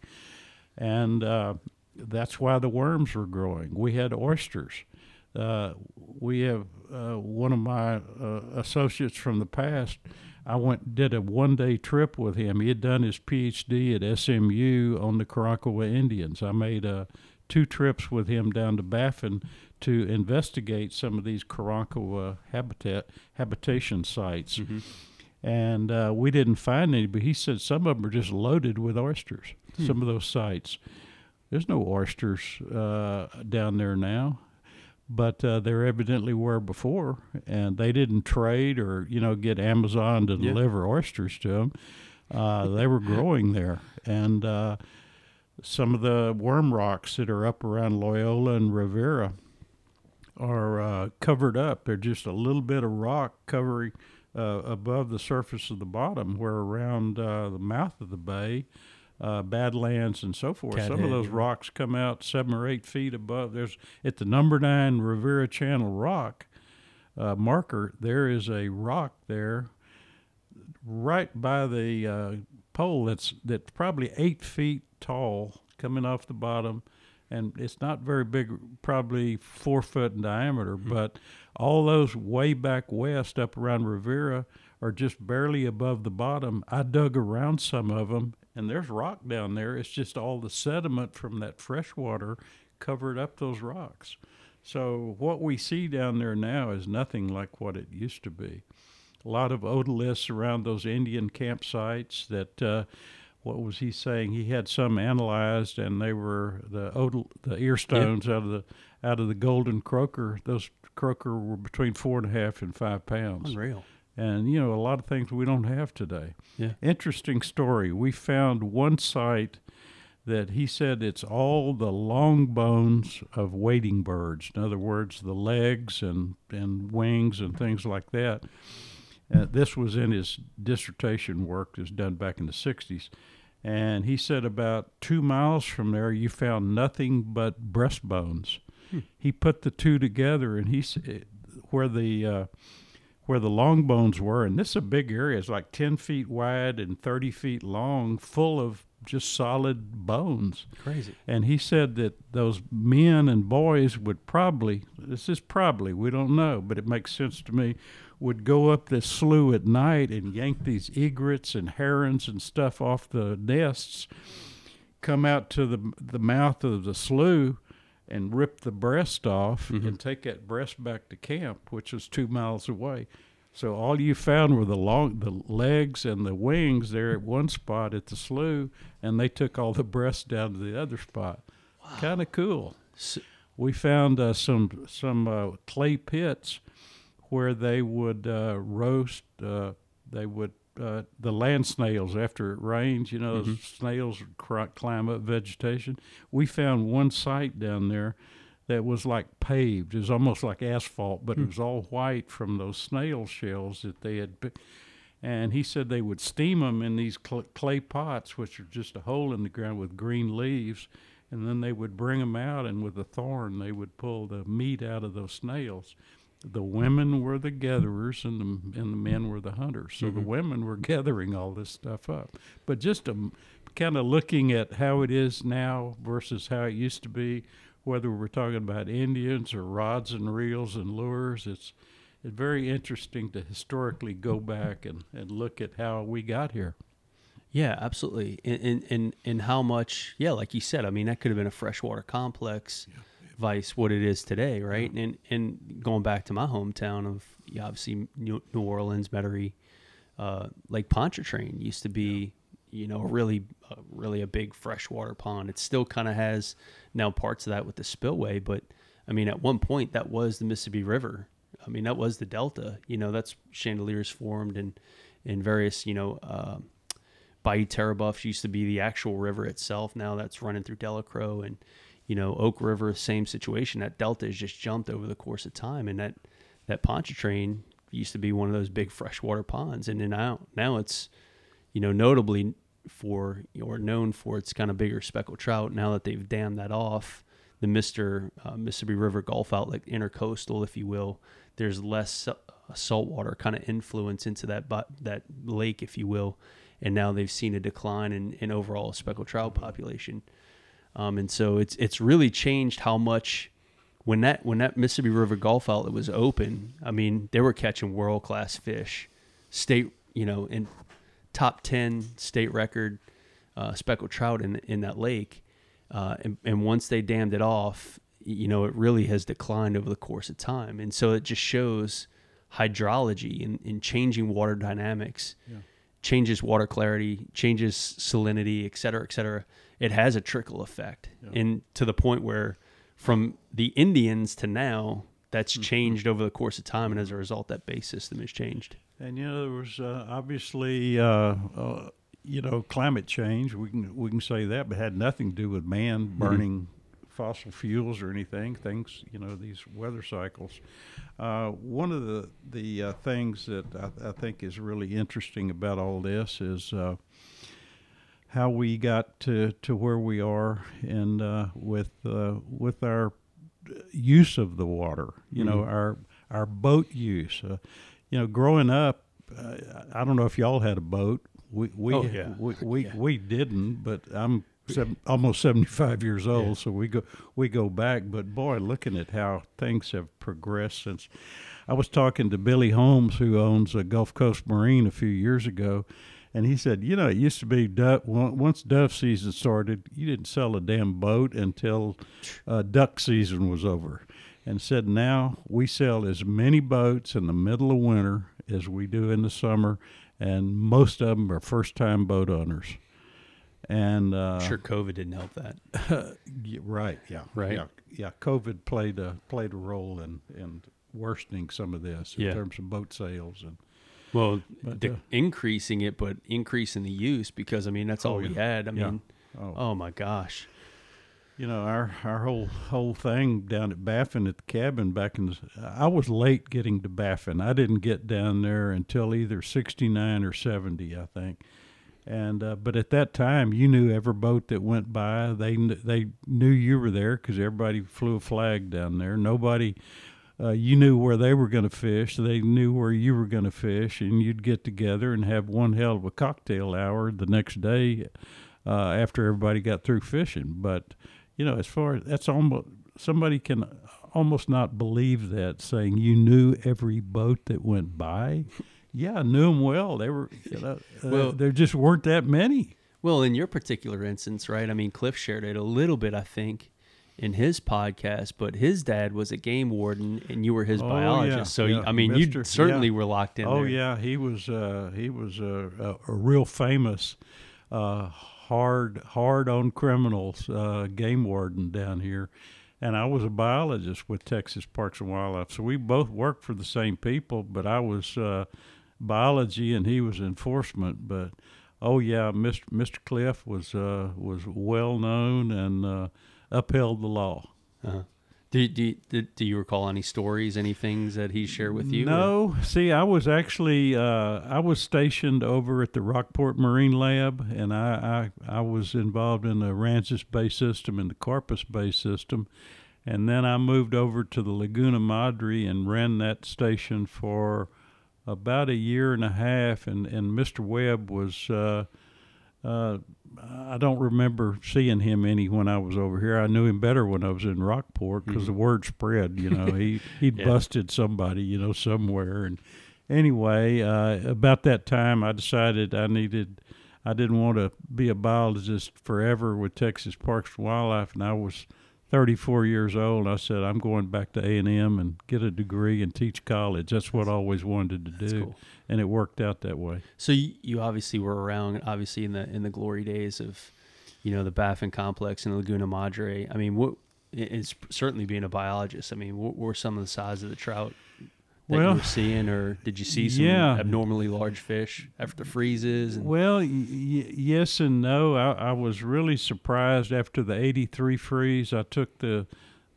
and uh, that's why the worms were growing. We had oysters. Uh, we have uh, one of my uh, associates from the past. I went did a one day trip with him. He had done his PhD at SMU on the Karankawa Indians. I made uh, two trips with him down to Baffin to investigate some of these Karankawa habitat habitation sites. And uh, we didn't find any, but he said some of them are just loaded with oysters. Some of those sites. There's no oysters uh, down there now, but uh, there evidently were before, and they didn't trade or you know get Amazon to Yeah. deliver oysters to them. Uh, they were (laughs) growing there, and uh, some of the worm rocks that are up around Loyola and Riviera are uh, covered up. They're just a little bit of rock covering uh, above the surface of the bottom, where around uh, the mouth of the bay, uh, Badlands and so forth, some of those rocks come out seven or eight feet above. There's at the number nine Riviera Channel rock uh, marker. There is a rock there, right by the uh, pole. That's that's probably eight feet tall, coming off the bottom and it's not very big, probably four foot in diameter. But all those way back west, up around Riviera, are just barely above the bottom. I dug around some of them, and there's rock down there. It's just all the sediment from that fresh water covered up those rocks. So what we see down there now is nothing like what it used to be. A lot of otoliths around those Indian campsites that. Uh, what was he saying? He had some analyzed, and they were the odal, the ear stones out of the out of the golden croaker. Those croaker were between four and a half and five pounds, Unreal. and you know a lot of things we don't have today. Yeah. Interesting story. We found one site that he said it's all the long bones of wading birds. In other words, the legs and and wings and things like that. Uh, this was in his dissertation work, that was done back in the 60s. And he said about two miles from there, you found nothing but breastbones. He put the two together, and he said where the uh, where the long bones were, and this is a big area. It's like 10 feet wide and 30 feet long, full of just solid bones. Crazy. And he said that those men and boys would probably, this is probably, we don't know, but it makes sense to me, would go up this slough at night and yank these egrets and herons and stuff off the nests, come out to the, the mouth of the slough and rip the breast off and take that breast back to camp, which was two miles away. So all you found were the long, the legs and the wings there at one spot at the slough, and they took all the breasts down to the other spot. Kind of cool. So, We found uh, some some uh, clay pits where they would uh, roast. Uh, they would uh, the land snails after it rains. You know, those snails cr- climb up vegetation. We found one site down there that was like paved. It was almost like asphalt, but it was all white from those snail shells that they had. pi- And he said they would steam them in these cl- clay pots, which are just a hole in the ground with green leaves, and then they would bring them out, and with a thorn they would pull the meat out of those snails. The women were the gatherers, and the and the men were the hunters. So the women were gathering all this stuff up. But just um, kind of looking at how it is now versus how it used to be, whether we're talking about Indians or rods and reels and lures, it's it's very interesting to historically go back and, and look at how we got here. yeah, absolutely. And, and and and how much? Yeah, like you said. I mean, that could have been a freshwater complex, vice what it is today, right? And and going back to my hometown of yeah, obviously New, New Orleans, Metairie, uh, Lake Pontchartrain used to be, you know, really uh, really a big freshwater pond. It still kind of has now parts of that with the spillway, but I mean, at one point that was the Mississippi River. I mean, that was the delta. You know, that's Chandeleurs formed and and various you know. Uh, Bayou Terre aux Boeufs used to be the actual river itself. Now that's running through Delacroix and you know Oak River, same situation. That delta has just jumped over the course of time, and that that Pontchartrain used to be one of those big freshwater ponds, and then now now it's you know notably for or known for its kind of bigger speckled trout. Now that they've dammed that off, the Mister uh, Mississippi River Gulf outlet, intercoastal, if you will, there's less uh, saltwater kind of influence into that but that lake, if you will, and now they've seen a decline in, in overall speckled trout population. Um, and so it's it's really changed how much when that when that Mississippi River Gulf outlet was open. I mean, they were catching world class fish, state you know in top ten state record uh, speckled trout in in that lake. Uh, and, and once they dammed it off, you know, it really has declined over the course of time. And so it just shows hydrology and, in changing water dynamics, yeah. Changes water clarity, changes salinity, et cetera, et cetera it has a trickle effect, yeah. and to the point where from the Indians to now, that's mm-hmm. changed over the course of time, and as a result, that base system has changed. And you know, there was uh, obviously. Uh, uh, you know, climate change. We can we can say that, but had nothing to do with man mm-hmm. burning mm-hmm. Fossil fuels or anything. Things, you know, these weather cycles. Uh, one of the the uh, things that I, I, think is really interesting about all this is uh, how we got to, to where we are and uh, with uh, with our use of the water. You mm-hmm. know, our our boat use. Uh, you know, growing up, uh, I don't know if y'all had a boat. We we oh, yeah. we we, yeah. we didn't, but I'm seven, almost 75 years old, yeah. so we go we go back. But boy, looking at how things have progressed since. I was talking to Billy Holmes, who owns a Gulf Coast Marine, a few years ago, and he said, you know, it used to be duck, once dove season started, you didn't sell a damn boat until uh, duck season was over. And said now we sell as many boats in the middle of winter as we do in the summer, and most of them are first time boat owners. And uh, sure, COVID didn't help that. (laughs) right? Yeah. Right. Yeah. Yeah. COVID played a played a role in in worsening some of this in yeah. terms of boat sales and well, but, uh, increasing it, but increasing the use because I mean that's all oh, we had. I yeah. mean, oh. oh. my gosh. You know our our whole whole thing down at Baffin at the cabin back in the, I was late getting to Baffin. I didn't get down there until either sixty nine or seventy, I think. And uh, but at that time, you knew every boat that went by. They they knew you were there because everybody flew a flag down there. Nobody uh, you knew where they were going to fish, they knew where you were going to fish, and you'd get together and have one hell of a cocktail hour the next day uh, after everybody got through fishing. But you know, as far as that's almost somebody can almost not believe that saying you knew every boat that went by. Yeah, I knew them well. They were, you know, uh, well, there just weren't that many. Well, in your particular instance, right? I mean, Cliff shared it a little bit, I think, in his podcast, but his dad was a game warden and you were his oh, biologist. Yeah, so yeah. I mean, Mr. you certainly yeah. were locked in. Oh there. yeah, he was uh, he was a, a, a real famous uh, hard hard on criminals uh, game warden down here. And I was a biologist with Texas Parks and Wildlife, so we both worked for the same people. But I was uh, biology and he was enforcement. But oh yeah, Mr. Mr. Cliff was uh, was well known and uh, upheld the law. Uh-huh. Do, do, do, do you recall any stories, any things that he shared with you? No. Or? See, I was actually uh, I was stationed over at the Rockport Marine Lab, and I, I, I was involved in the Aransas Bay System and the Corpus Bay System, and then I moved over to the Laguna Madre and ran that station for about a year and a half. And, and Mr. Webb was uh, uh, I don't remember seeing him any when I was over here. I knew him better when I was in Rockport because mm-hmm. the word spread. You know, he (laughs) he'd yeah. busted somebody, you know, somewhere. And anyway, uh, about that time, I decided I needed. I didn't want to be a biologist forever with Texas Parks and Wildlife, and I was 34 years old. I said I'm going back to A and M and get a degree and teach college. That's what I always wanted to do, cool. and it worked out that way. So you, you obviously were around, obviously in the in the glory days of, you know, the Baffin complex and Laguna Madre. I mean, what it's certainly being a biologist. I mean, what were some of the size of the trout that Well, you were seeing, or did you see some yeah. abnormally large fish after the freezes? And, Well, y- y- yes and no. I, I was really surprised after the '83 freeze. I took the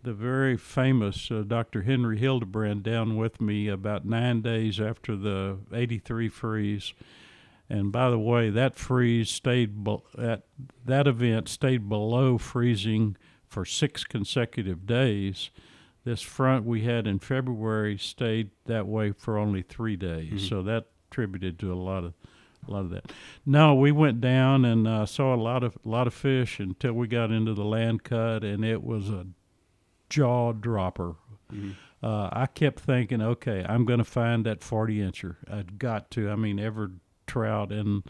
the very famous uh, Dr. Henry Hildebrand down with me about nine days after the '83 freeze. And by the way, that freeze stayed be- that that event stayed below freezing for six consecutive days. This front we had in February stayed that way for only three days, so that attributed to a lot of a lot of that. No, we went down and uh, saw a lot of lot of fish until we got into the land cut, and it was a jaw dropper. Uh, I kept thinking, okay, I'm going to find that 40 incher. I'd got to. I mean, every trout in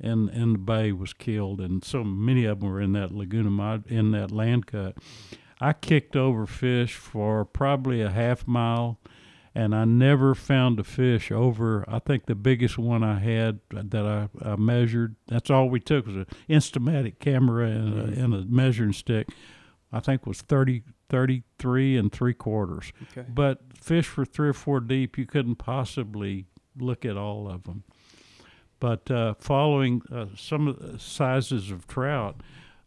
in in the bay was killed, and so many of them were in that Laguna in that land cut. I kicked over fish for probably a half mile, and I never found a fish over. I think the biggest one I had that I, I measured. That's all we took was an Instamatic camera and, a, and a measuring stick. I think was 30, 33 and three quarters. Okay. But fish were three or four deep. You couldn't possibly look at all of them. But uh, following uh, some of the sizes of trout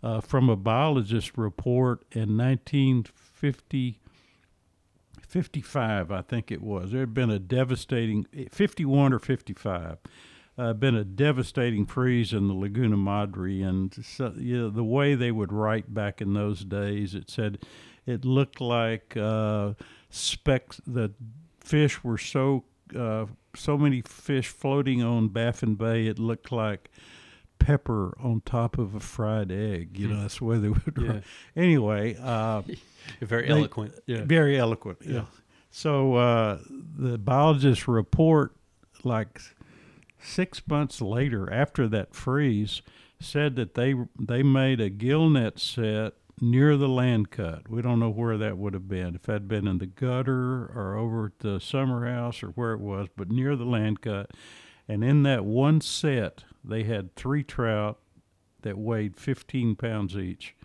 uh, from a biologist report in 1950, 55, I think it was, there had been a devastating, 51 or 55, uh, been a devastating freeze in the Laguna Madre. And so, you know, the way they would write back in those days, it said it looked like uh, specks, the fish were so uh, so many fish floating on Baffin Bay, it looked like pepper on top of a fried egg. You know, that's the way they would. Yeah. Anyway, uh, (laughs) Very they- eloquent. Yeah. very eloquent. Yeah. So uh, the biologists report, like six months later, after that freeze, said that they they made a gill net set near the land cut. We don't know where that would have been, if that'd been in the gutter or over at the summer house or where it was, but near the land cut. And in that one set, they had three trout that weighed 15 pounds each.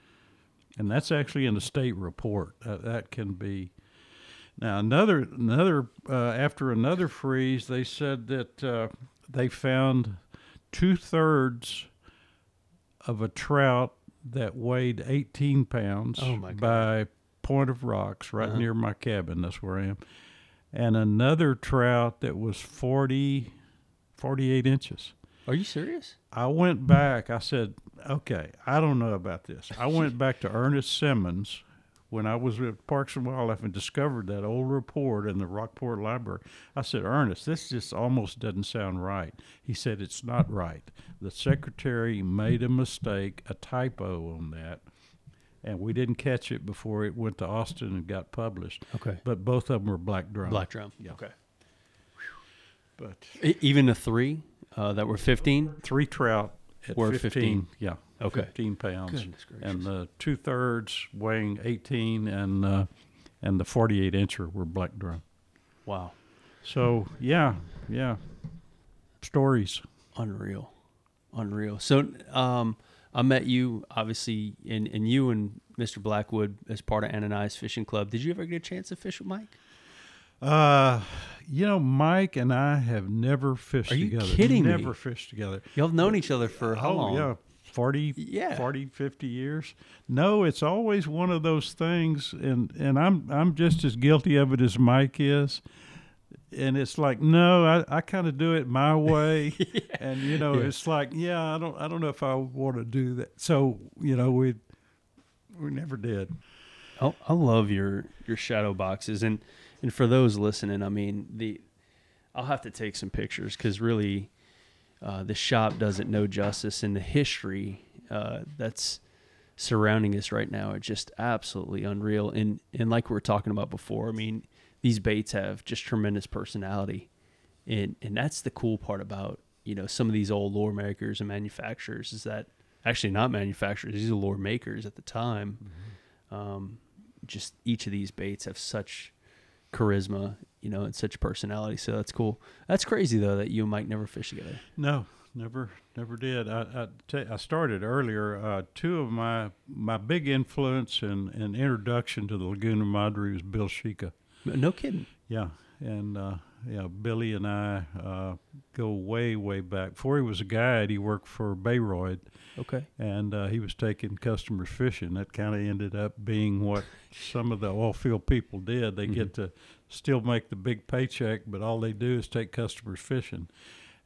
And that's actually in the state report. Uh, that can be. Now another another uh, after another freeze, they said that uh, they found two thirds of a trout that weighed 18 pounds Oh, by Point of Rocks, right Uh-huh. near my cabin. That's where I am. And another trout that was 40, 48 inches. Are you serious? I went back. I said, okay, I don't know about this. I went back to Ernest Simmons when I was at Parks and Wildlife and discovered that old report in the Rockport Library. I said, Ernest, this just almost doesn't sound right. He said, it's not right. The secretary made a mistake, a typo on that, and we didn't catch it before it went to Austin and got published. Okay. But both of them were black drum. Black drum. Yeah. Okay. But even the three uh, that were 15? three trout at Were 15, 15. yeah Okay. 15 pounds Goodness gracious. and the two thirds weighing 18 and uh, and the 48 incher were black drum Wow. so yeah yeah stories Unreal. Unreal. So um, I met you, obviously, and, and you and Mr. Blackwood as part of Ananias Fishing Club. Did you ever get a chance to fish with Mike? Uh you know mike and i have never fished Are you together. kidding me? never fished together. Y'all have known each other for how oh long? yeah 40 Yeah. 40 50 years. No it's always one of those things and and i'm i'm just as guilty of it as mike is. And it's like no i, I kind of do it my (laughs) way. And you know it's like yeah i don't i don't know if i want to do that. So you know we we never did. I, I love your your shadow boxes, and and for those listening, I mean the I'll have to take some pictures because really, uh, the shop doesn't know justice, in the history uh, that's surrounding us right now It's just absolutely unreal. And and like we were talking about before, I mean these baits have just tremendous personality, and and that's the cool part about you know some of these old lure makers and manufacturers is that actually not manufacturers these are lure makers at the time. Um, just each of these baits have such charisma, you know, and such personality. So that's cool. That's crazy though that you and Mike never fish together. no never never did i i, started earlier uh, two of my my big influence and, and introduction to the laguna madre was bill shika No kidding. Yeah, and uh, yeah, Billy and I uh, go way, way back. Before he was a guide, he worked for Baroid, Okay. and uh, he was taking customers fishing. That kind of ended up being what some of the oil field people did. They get to still make the big paycheck, but all they do is take customers fishing.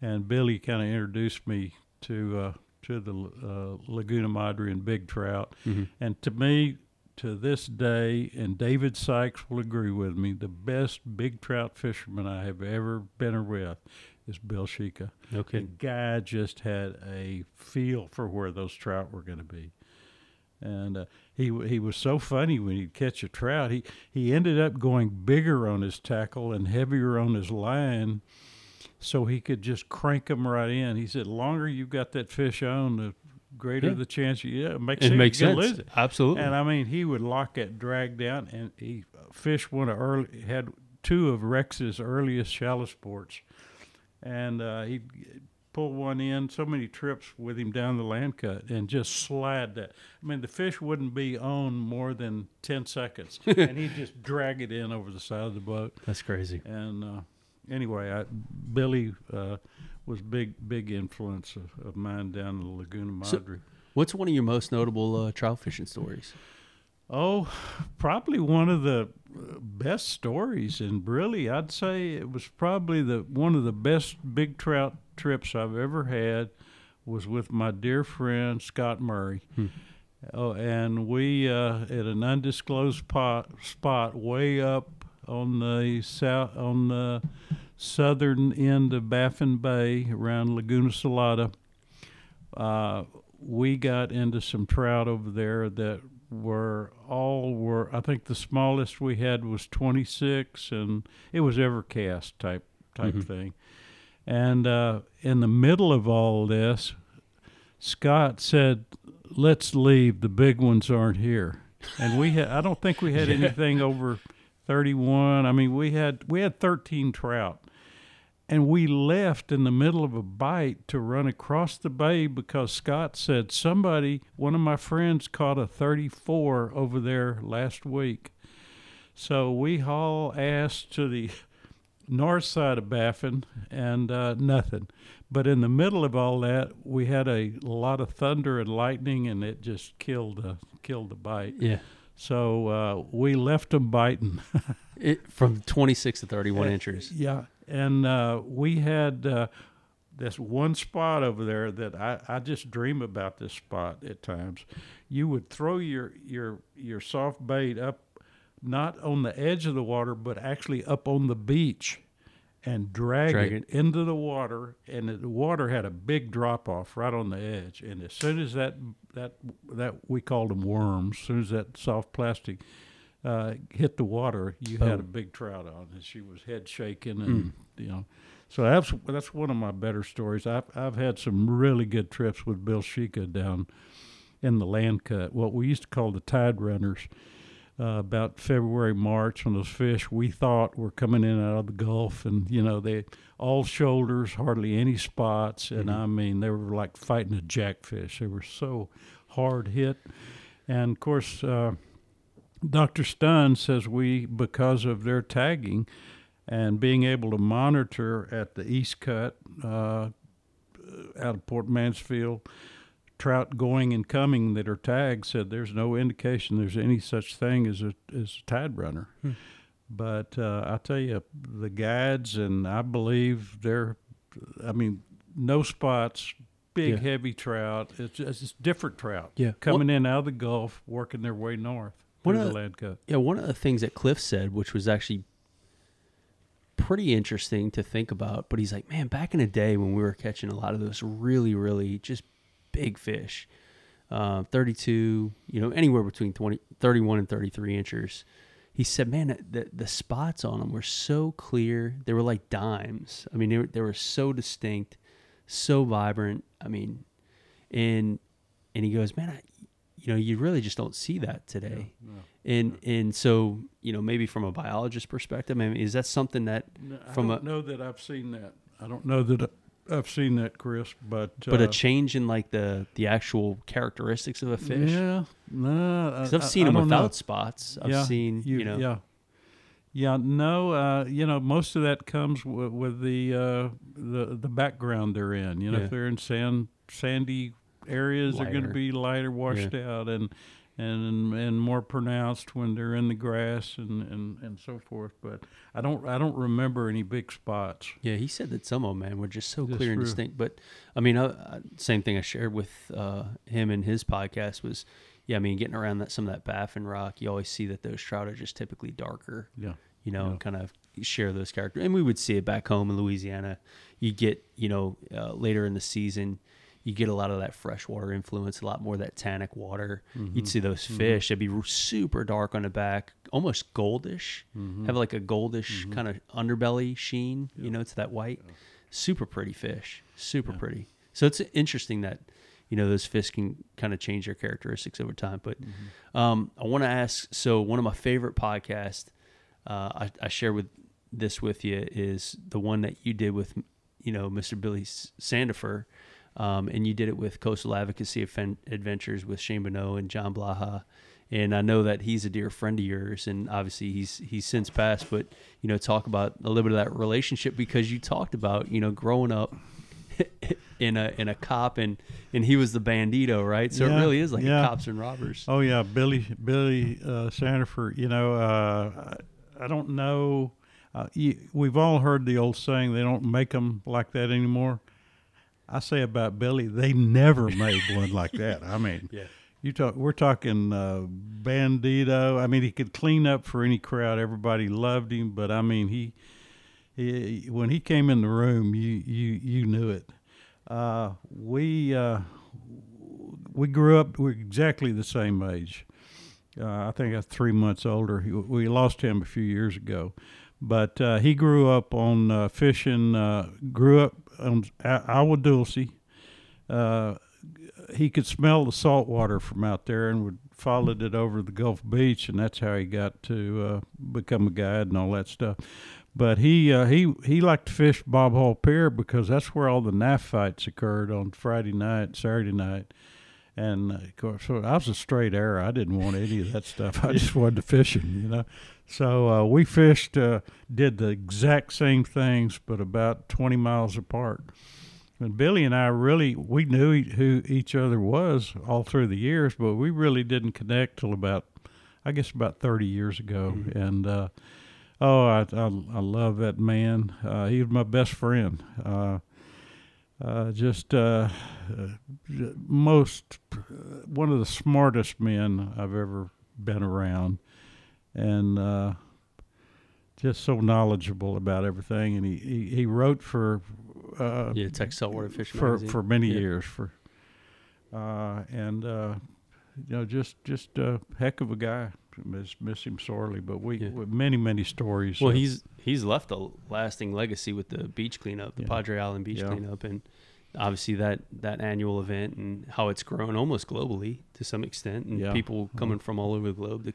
And Billy kind of introduced me to uh, to the uh, Laguna Madre and big trout. And to me, to this day, and David Sykes will agree with me, the best big trout fisherman I have ever been with is Bill Shika. Okay. The guy just had a feel for where those trout were going to be. And uh, he he was so funny when he'd catch a trout. He he ended up going bigger on his tackle and heavier on his line, so he could just crank them right in. He said, "Longer you've got that fish on, the greater Yeah. the chance you yeah it makes It sense. makes sense. lose it." Absolutely. And I mean, he would lock that drag down, and he fished one of early had two of Rex's earliest shallow sports, and uh, he'd pull one in so many trips with him down the land cut and just slide that. I mean, the fish wouldn't be on more than ten seconds, (laughs) and he'd just drag it in over the side of the boat. That's crazy. And uh, anyway, I, Billy uh, was big, big influence of, of mine down in the Laguna So- Madre. What's one of your most notable uh, trout fishing stories? Oh, probably one of the best stories, and really, I'd say it was probably the one of the best big trout trips I've ever had. Was with my dear friend Scott Murray. Oh, and we uh, at an undisclosed pot, spot way up on the south on the southern end of Baffin Bay around Laguna Salada. Uh, we got into some trout over there that were all were I think the smallest we had was 26 and it was evercast type type thing. And uh, in the middle of all this, Scott said, "Let's leave. The big ones aren't here." And we had I don't think we had (laughs) anything over 31. I mean, we had we had 13 trout. And we left in the middle of a bite to run across the bay because Scott said somebody, one of my friends, caught a 34 over there last week. So we haul ass to the (laughs) north side of Baffin and uh, nothing. But in the middle of all that, we had a lot of thunder and lightning, and it just killed the killed the bite. Yeah. So uh, we left them biting. (laughs) It, from 26 to 31 inches. Yeah, and uh, we had uh, this one spot over there that I, I just dream about this spot at times. You would throw your your your soft bait up, not on the edge of the water, but actually up on the beach, and drag, Drag it, it. into the water. And the water had a big drop off right on the edge. And as soon as that that that we called them worms, as soon as that soft plastic uh, hit the water, you had a big trout on, and she was head shaking, and you know. So that's that's one of my better stories. I've I've had some really good trips with Bill Shika down in the land cut, what we used to call the tide runners. Uh, about February, March, when those fish we thought were coming in out of the Gulf, and you know they all shoulders, hardly any spots, and I mean they were like fighting a jackfish. They were so hard hit, and of course. Uh, Dr. Stunz says we, because of their tagging and being able to monitor at the East Cut uh, out of Port Mansfield, trout going and coming that are tagged, said there's no indication there's any such thing as a, as a tide runner. But uh, I tell you, the guides, and I believe they're, I mean, no spots, big, Yeah. heavy trout. It's just it's different trout Yeah. coming in out of the Gulf, working their way north One of the land cut. Yeah, one of the things that Cliff said, which was actually pretty interesting to think about, but he's like, man, back in the day when we were catching a lot of those really, really just big fish, uh, 32, you know, anywhere between 20, 31 and 33 inches. He said, man, the, the spots on them were so clear. They were like dimes. I mean, they were, they were so distinct, so vibrant. I mean, and, and he goes, man, I, you know, you really just don't see that today. And and so you know maybe from a biologist perspective, I mean, is that something that No, I from don't a know that I've seen that. I don't know that I- I've seen that, Chris. But but uh, a change in like the the actual characteristics of a fish? Yeah, no, Because I've seen them without spots. I've seen you, know yeah. Yeah, no, uh, you know, most of that comes w- with the uh, the the background they're in. You know, Yeah. if they're in sand sandy areas, they're going to be lighter, washed out, and and and more pronounced when they're in the grass and, and, and so forth. But I don't I don't remember any big spots. Yeah, he said that some of them, man, were just so clear and distinct. But I mean, uh, uh, same thing I shared with uh, him in his podcast was, yeah, I mean, getting around that some of that Baffin rock, you always see that those trout are just typically darker, Yeah, you know, Yeah. and kind of share those characters. And we would see it back home in Louisiana. You get, you know, uh, later in the season, you get a lot of that freshwater influence, a lot more of that tannic water. Mm-hmm. You'd see those fish; they'd be super dark on the back, almost goldish, Mm-hmm. have like a goldish kind of underbelly sheen, you know, to that white. Super pretty fish, super pretty. So it's interesting that you know those fish can kind of change their characteristics over time. But Mm-hmm. um, I want to ask. So one of my favorite podcasts uh, I, I share with this with you is the one that you did with you know Mr. Billy Sandifer, um, and you did it with Coastal Advocacy Adventures with Shane Bonneau and John Blaha. And I know that he's a dear friend of yours, and obviously he's he's since passed. But you know, talk about a little bit of that relationship because you talked about you know growing up (laughs) in a in a cop and and he was the bandito, right? So it really is like yeah. cops and robbers. Oh yeah, Billy Billy uh, Sandifer. You know, uh, I I don't know. Uh, you, we've all heard the old saying, "They don't make them like that anymore." I say about Billy, they never made one like that. I mean, (laughs) Yeah. you talk. We're talking uh, bandito. I mean, he could clean up for any crowd. Everybody loved him, but I mean, he, he when he came in the room, you you you knew it. Uh, we uh, we grew up. We're exactly the same age. Uh, I think I'm three months older. We lost him a few years ago, but uh, he grew up on uh, fishing. Uh, grew up on A- Agua Dulce. Uh, he could smell the salt water from out there and would followed it over the Gulf Beach, and that's how he got to uh, become a guide and all that stuff. But he uh, he he liked to fish Bob Hall Pier because that's where all the knife fights occurred on Friday night, Saturday night. And uh, of course, so I was a straight arrow. I didn't want any of that stuff. I just wanted to fishing, you know. So uh, we fished, uh, did the exact same things, but about 20 miles apart. And Billy and I really, we knew e- who each other was all through the years, but we really didn't connect till about, I guess, about 30 years ago. And uh, oh, I, I I love that man. Uh, he was my best friend. Uh, uh, just most one of the smartest men I've ever been around, and uh, just so knowledgeable about everything. And he he, he wrote for uh, Yeah, Texas Saltwater Fishing for Magazine. for many Yeah. years for uh, and uh, you know just just a heck of a guy. Miss miss him sorely, but we Yeah. with many many stories. Well, he's he's left a lasting legacy with the beach cleanup, the Yeah. Padre Island beach cleanup, and obviously that that annual event and how it's grown almost globally to some extent, and Yeah. people coming from all over the globe to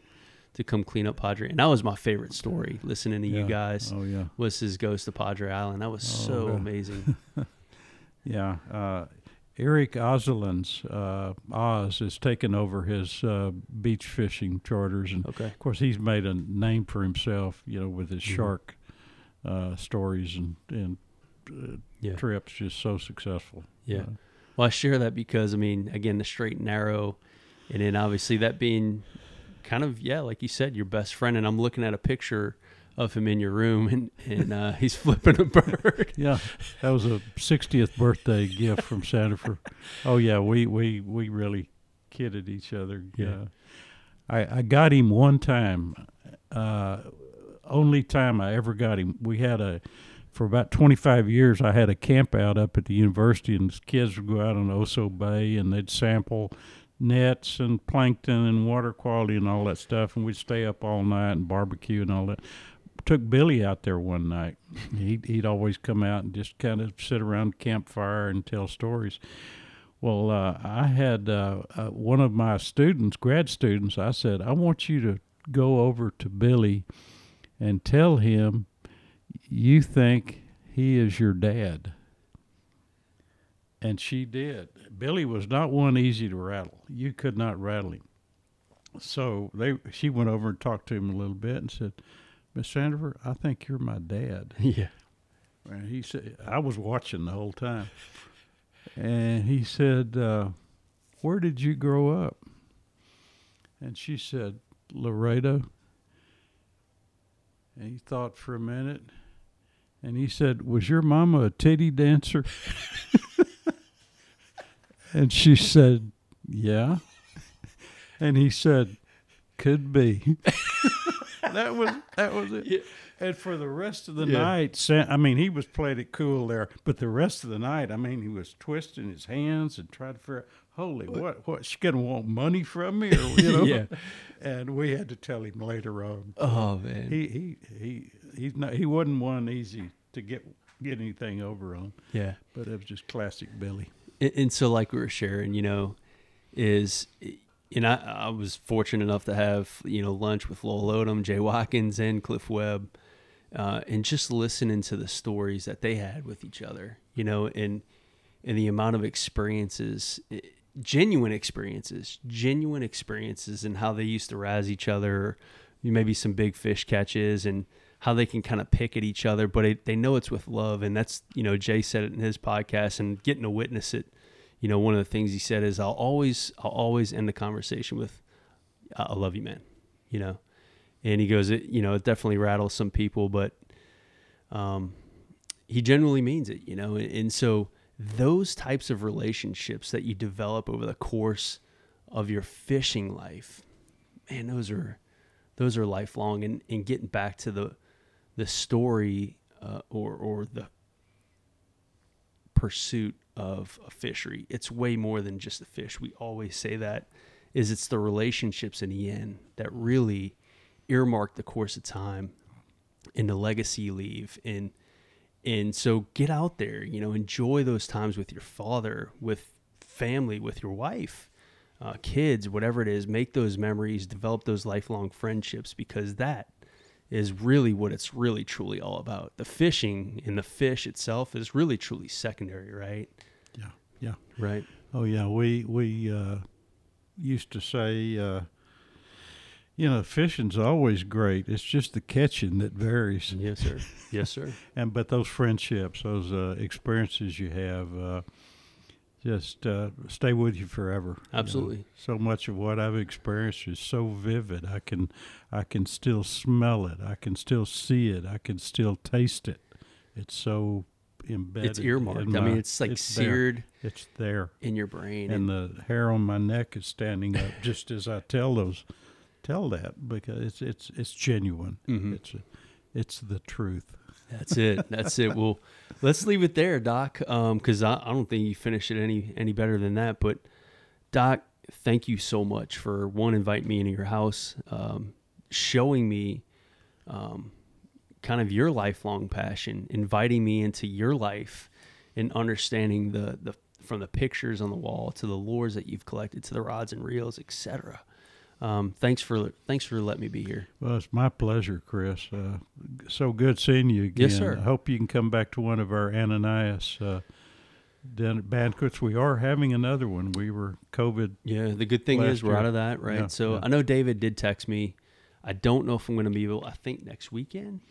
to come clean up Padre. And that was my favorite story. Listening to you guys Oh yeah, was his ghost to Padre Island. That was Oh, so yeah. amazing. (laughs) yeah. Uh, Eric Ozeland's uh, Oz has taken over his uh, beach fishing charters, and Okay. of course he's made a name for himself. You know, with his Mhm. shark uh, stories and and uh, Yeah. trips, just so successful. Yeah. Well, I share that because I mean, again, the straight and narrow, and then obviously that being kind of yeah, like you said, your best friend. And I'm looking at a picture of him in your room, and and uh, he's (laughs) flipping a bird. Yeah, that was a 60th birthday gift from Santa for. Oh yeah, we we we really kidded each other. Yeah. I I got him one time. Uh, only time I ever got him. We had a for about 25 years. I had a camp out up at the university, and kids would go out on Oso Bay and they'd sample nets and plankton and water quality and all that stuff, and we'd stay up all night and barbecue and all that took Billy out there one night. (laughs) He'd, he'd always come out and just kind of sit around campfire and tell stories. Well, uh, I had uh, uh, one of my students, grad students, I said, I want you to go over to Billy and tell him you think he is your dad. And she did. Billy was not one easy to rattle. You could not rattle him. So they she went over and talked to him a little bit and said, Miss Sandifer, I think you're my dad. (laughs) Yeah. And he said, I was watching the whole time. And he said, uh, Where did you grow up? And she said, Laredo. And he thought for a minute. And he said, Was your mama a titty dancer? (laughs) and she said, Yeah. And he said, Could be. (laughs) that was that was it. Yeah. And for the rest of the Yeah. night, I mean, he was playing it cool there, but the rest of the night, I mean, he was twisting his hands and trying to figure out, holy, what, what, she gonna want money from me, or you know? (laughs) Yeah. And we had to tell him later on. Oh man. He he he he's not he wasn't one easy to get get anything over on, yeah. but it was just classic Billy. And, and so like we were sharing you know is and I, I was fortunate enough to have you know lunch with Lowell Odom, Jay Watkins, and Cliff Webb, uh, and just listening to the stories that they had with each other, you know, and and the amount of experiences, eh, genuine experiences, genuine experiences, and how they used to razz each other, maybe some big fish catches, and how they can kind of pick at each other, but it, they know it's with love, and that's you know Jay said it in his podcast, and getting to witness it you know, one of the things he said is, "I'll always, I'll always end the conversation with, I I love you, man," you know, and he goes, it, you know, it definitely rattles some people, but, um, he generally means it, you know, and, and so those types of relationships that you develop over the course of your fishing life, man, those are, those are lifelong, and and getting back to the, the story, uh, or or the pursuit of a fishery. It's way more than just the fish. We always say that is it's the relationships in the end that really earmark the course of time and the legacy leave and and so get out there, you know, enjoy those times with your father, with family, with your wife, uh, kids, whatever it is. Make those memories, develop those lifelong friendships because that is really what it's really truly all about. The fishing and the fish itself is really truly secondary, right? Yeah, yeah. Right. Oh yeah, we we uh, used to say, uh, you know, fishing's always great. It's just the catching that varies. Yes, sir. Yes, sir. (laughs) And but those friendships, those uh, experiences you have, uh, just uh, stay with you forever. you know. Absolutely. So much of what I've experienced is so vivid. I can, I can still smell it. I can still see it. I can still taste it. It's so embedded. It's earmarked. in I mean, it's like there. seared It's there in your brain. and the hair on my neck is standing up (laughs) just as I tell those tell that because it's it's it's genuine. Mhm. It's it's the truth. That's it. That's it. Well, let's leave it there, Doc, because I, I don't think you finished it any any better than that. But Doc, thank you so much for one inviting me into your house, um, showing me um, kind of your lifelong passion, inviting me into your life, and understanding the the from the pictures on the wall to the lures that you've collected to the rods and reels, etc. Um, thanks for thanks for letting me be here. Well, it's my pleasure, Chris. Uh, so good seeing you again. Yes, sir. I hope you can come back to one of our Ananias uh, banquets. We are having another one. We were COVID. Yeah, the good thing is we're year. out of that, right? Yeah, so yeah. I know David did text me. I don't know if I'm going to be able. I think next weekend,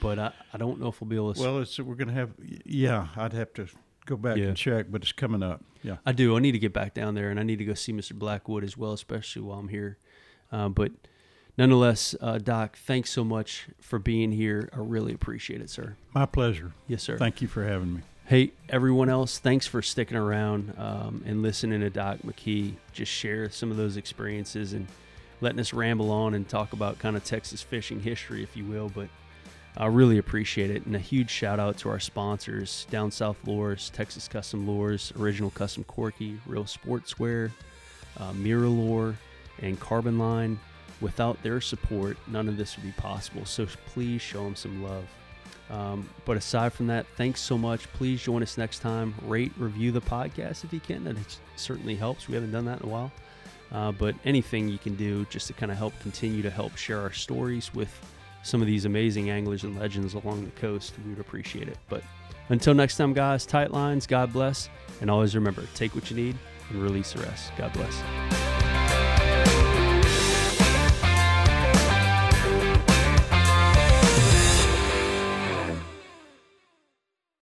but I, I don't know if we'll be able to. Well, it's we're going to have. Yeah, I'd have to go back Yeah. and check, but it's coming up. Yeah. I do. I need to get back down there, and I need to go see Mr. Blackwood as well, especially while I'm here. Uh, but nonetheless, uh, Doc, thanks so much for being here. I really appreciate it, sir. My pleasure. Yes, sir. Thank you for having me. Hey, everyone else, thanks for sticking around um, and listening to Doc McKee just share some of those experiences and letting us ramble on and talk about kind of Texas fishing history, if you will. But I really appreciate it. And a huge shout out to our sponsors Down South Lures, Texas Custom Lures, Original Custom Corky, Reel Sportswear, uh, MirrOlure, and Carbon Line. Without their support, none of this would be possible. So please show them some love. Um, but aside from that, thanks so much. Please join us next time. Rate, review the podcast if you can. That certainly helps. We haven't done that in a while. Uh, but anything you can do just to kind of help continue to help share our stories with some of these amazing anglers and legends along the coast, we would appreciate it. But until next time, guys, tight lines, God bless. And always remember take what you need and release the rest. God bless.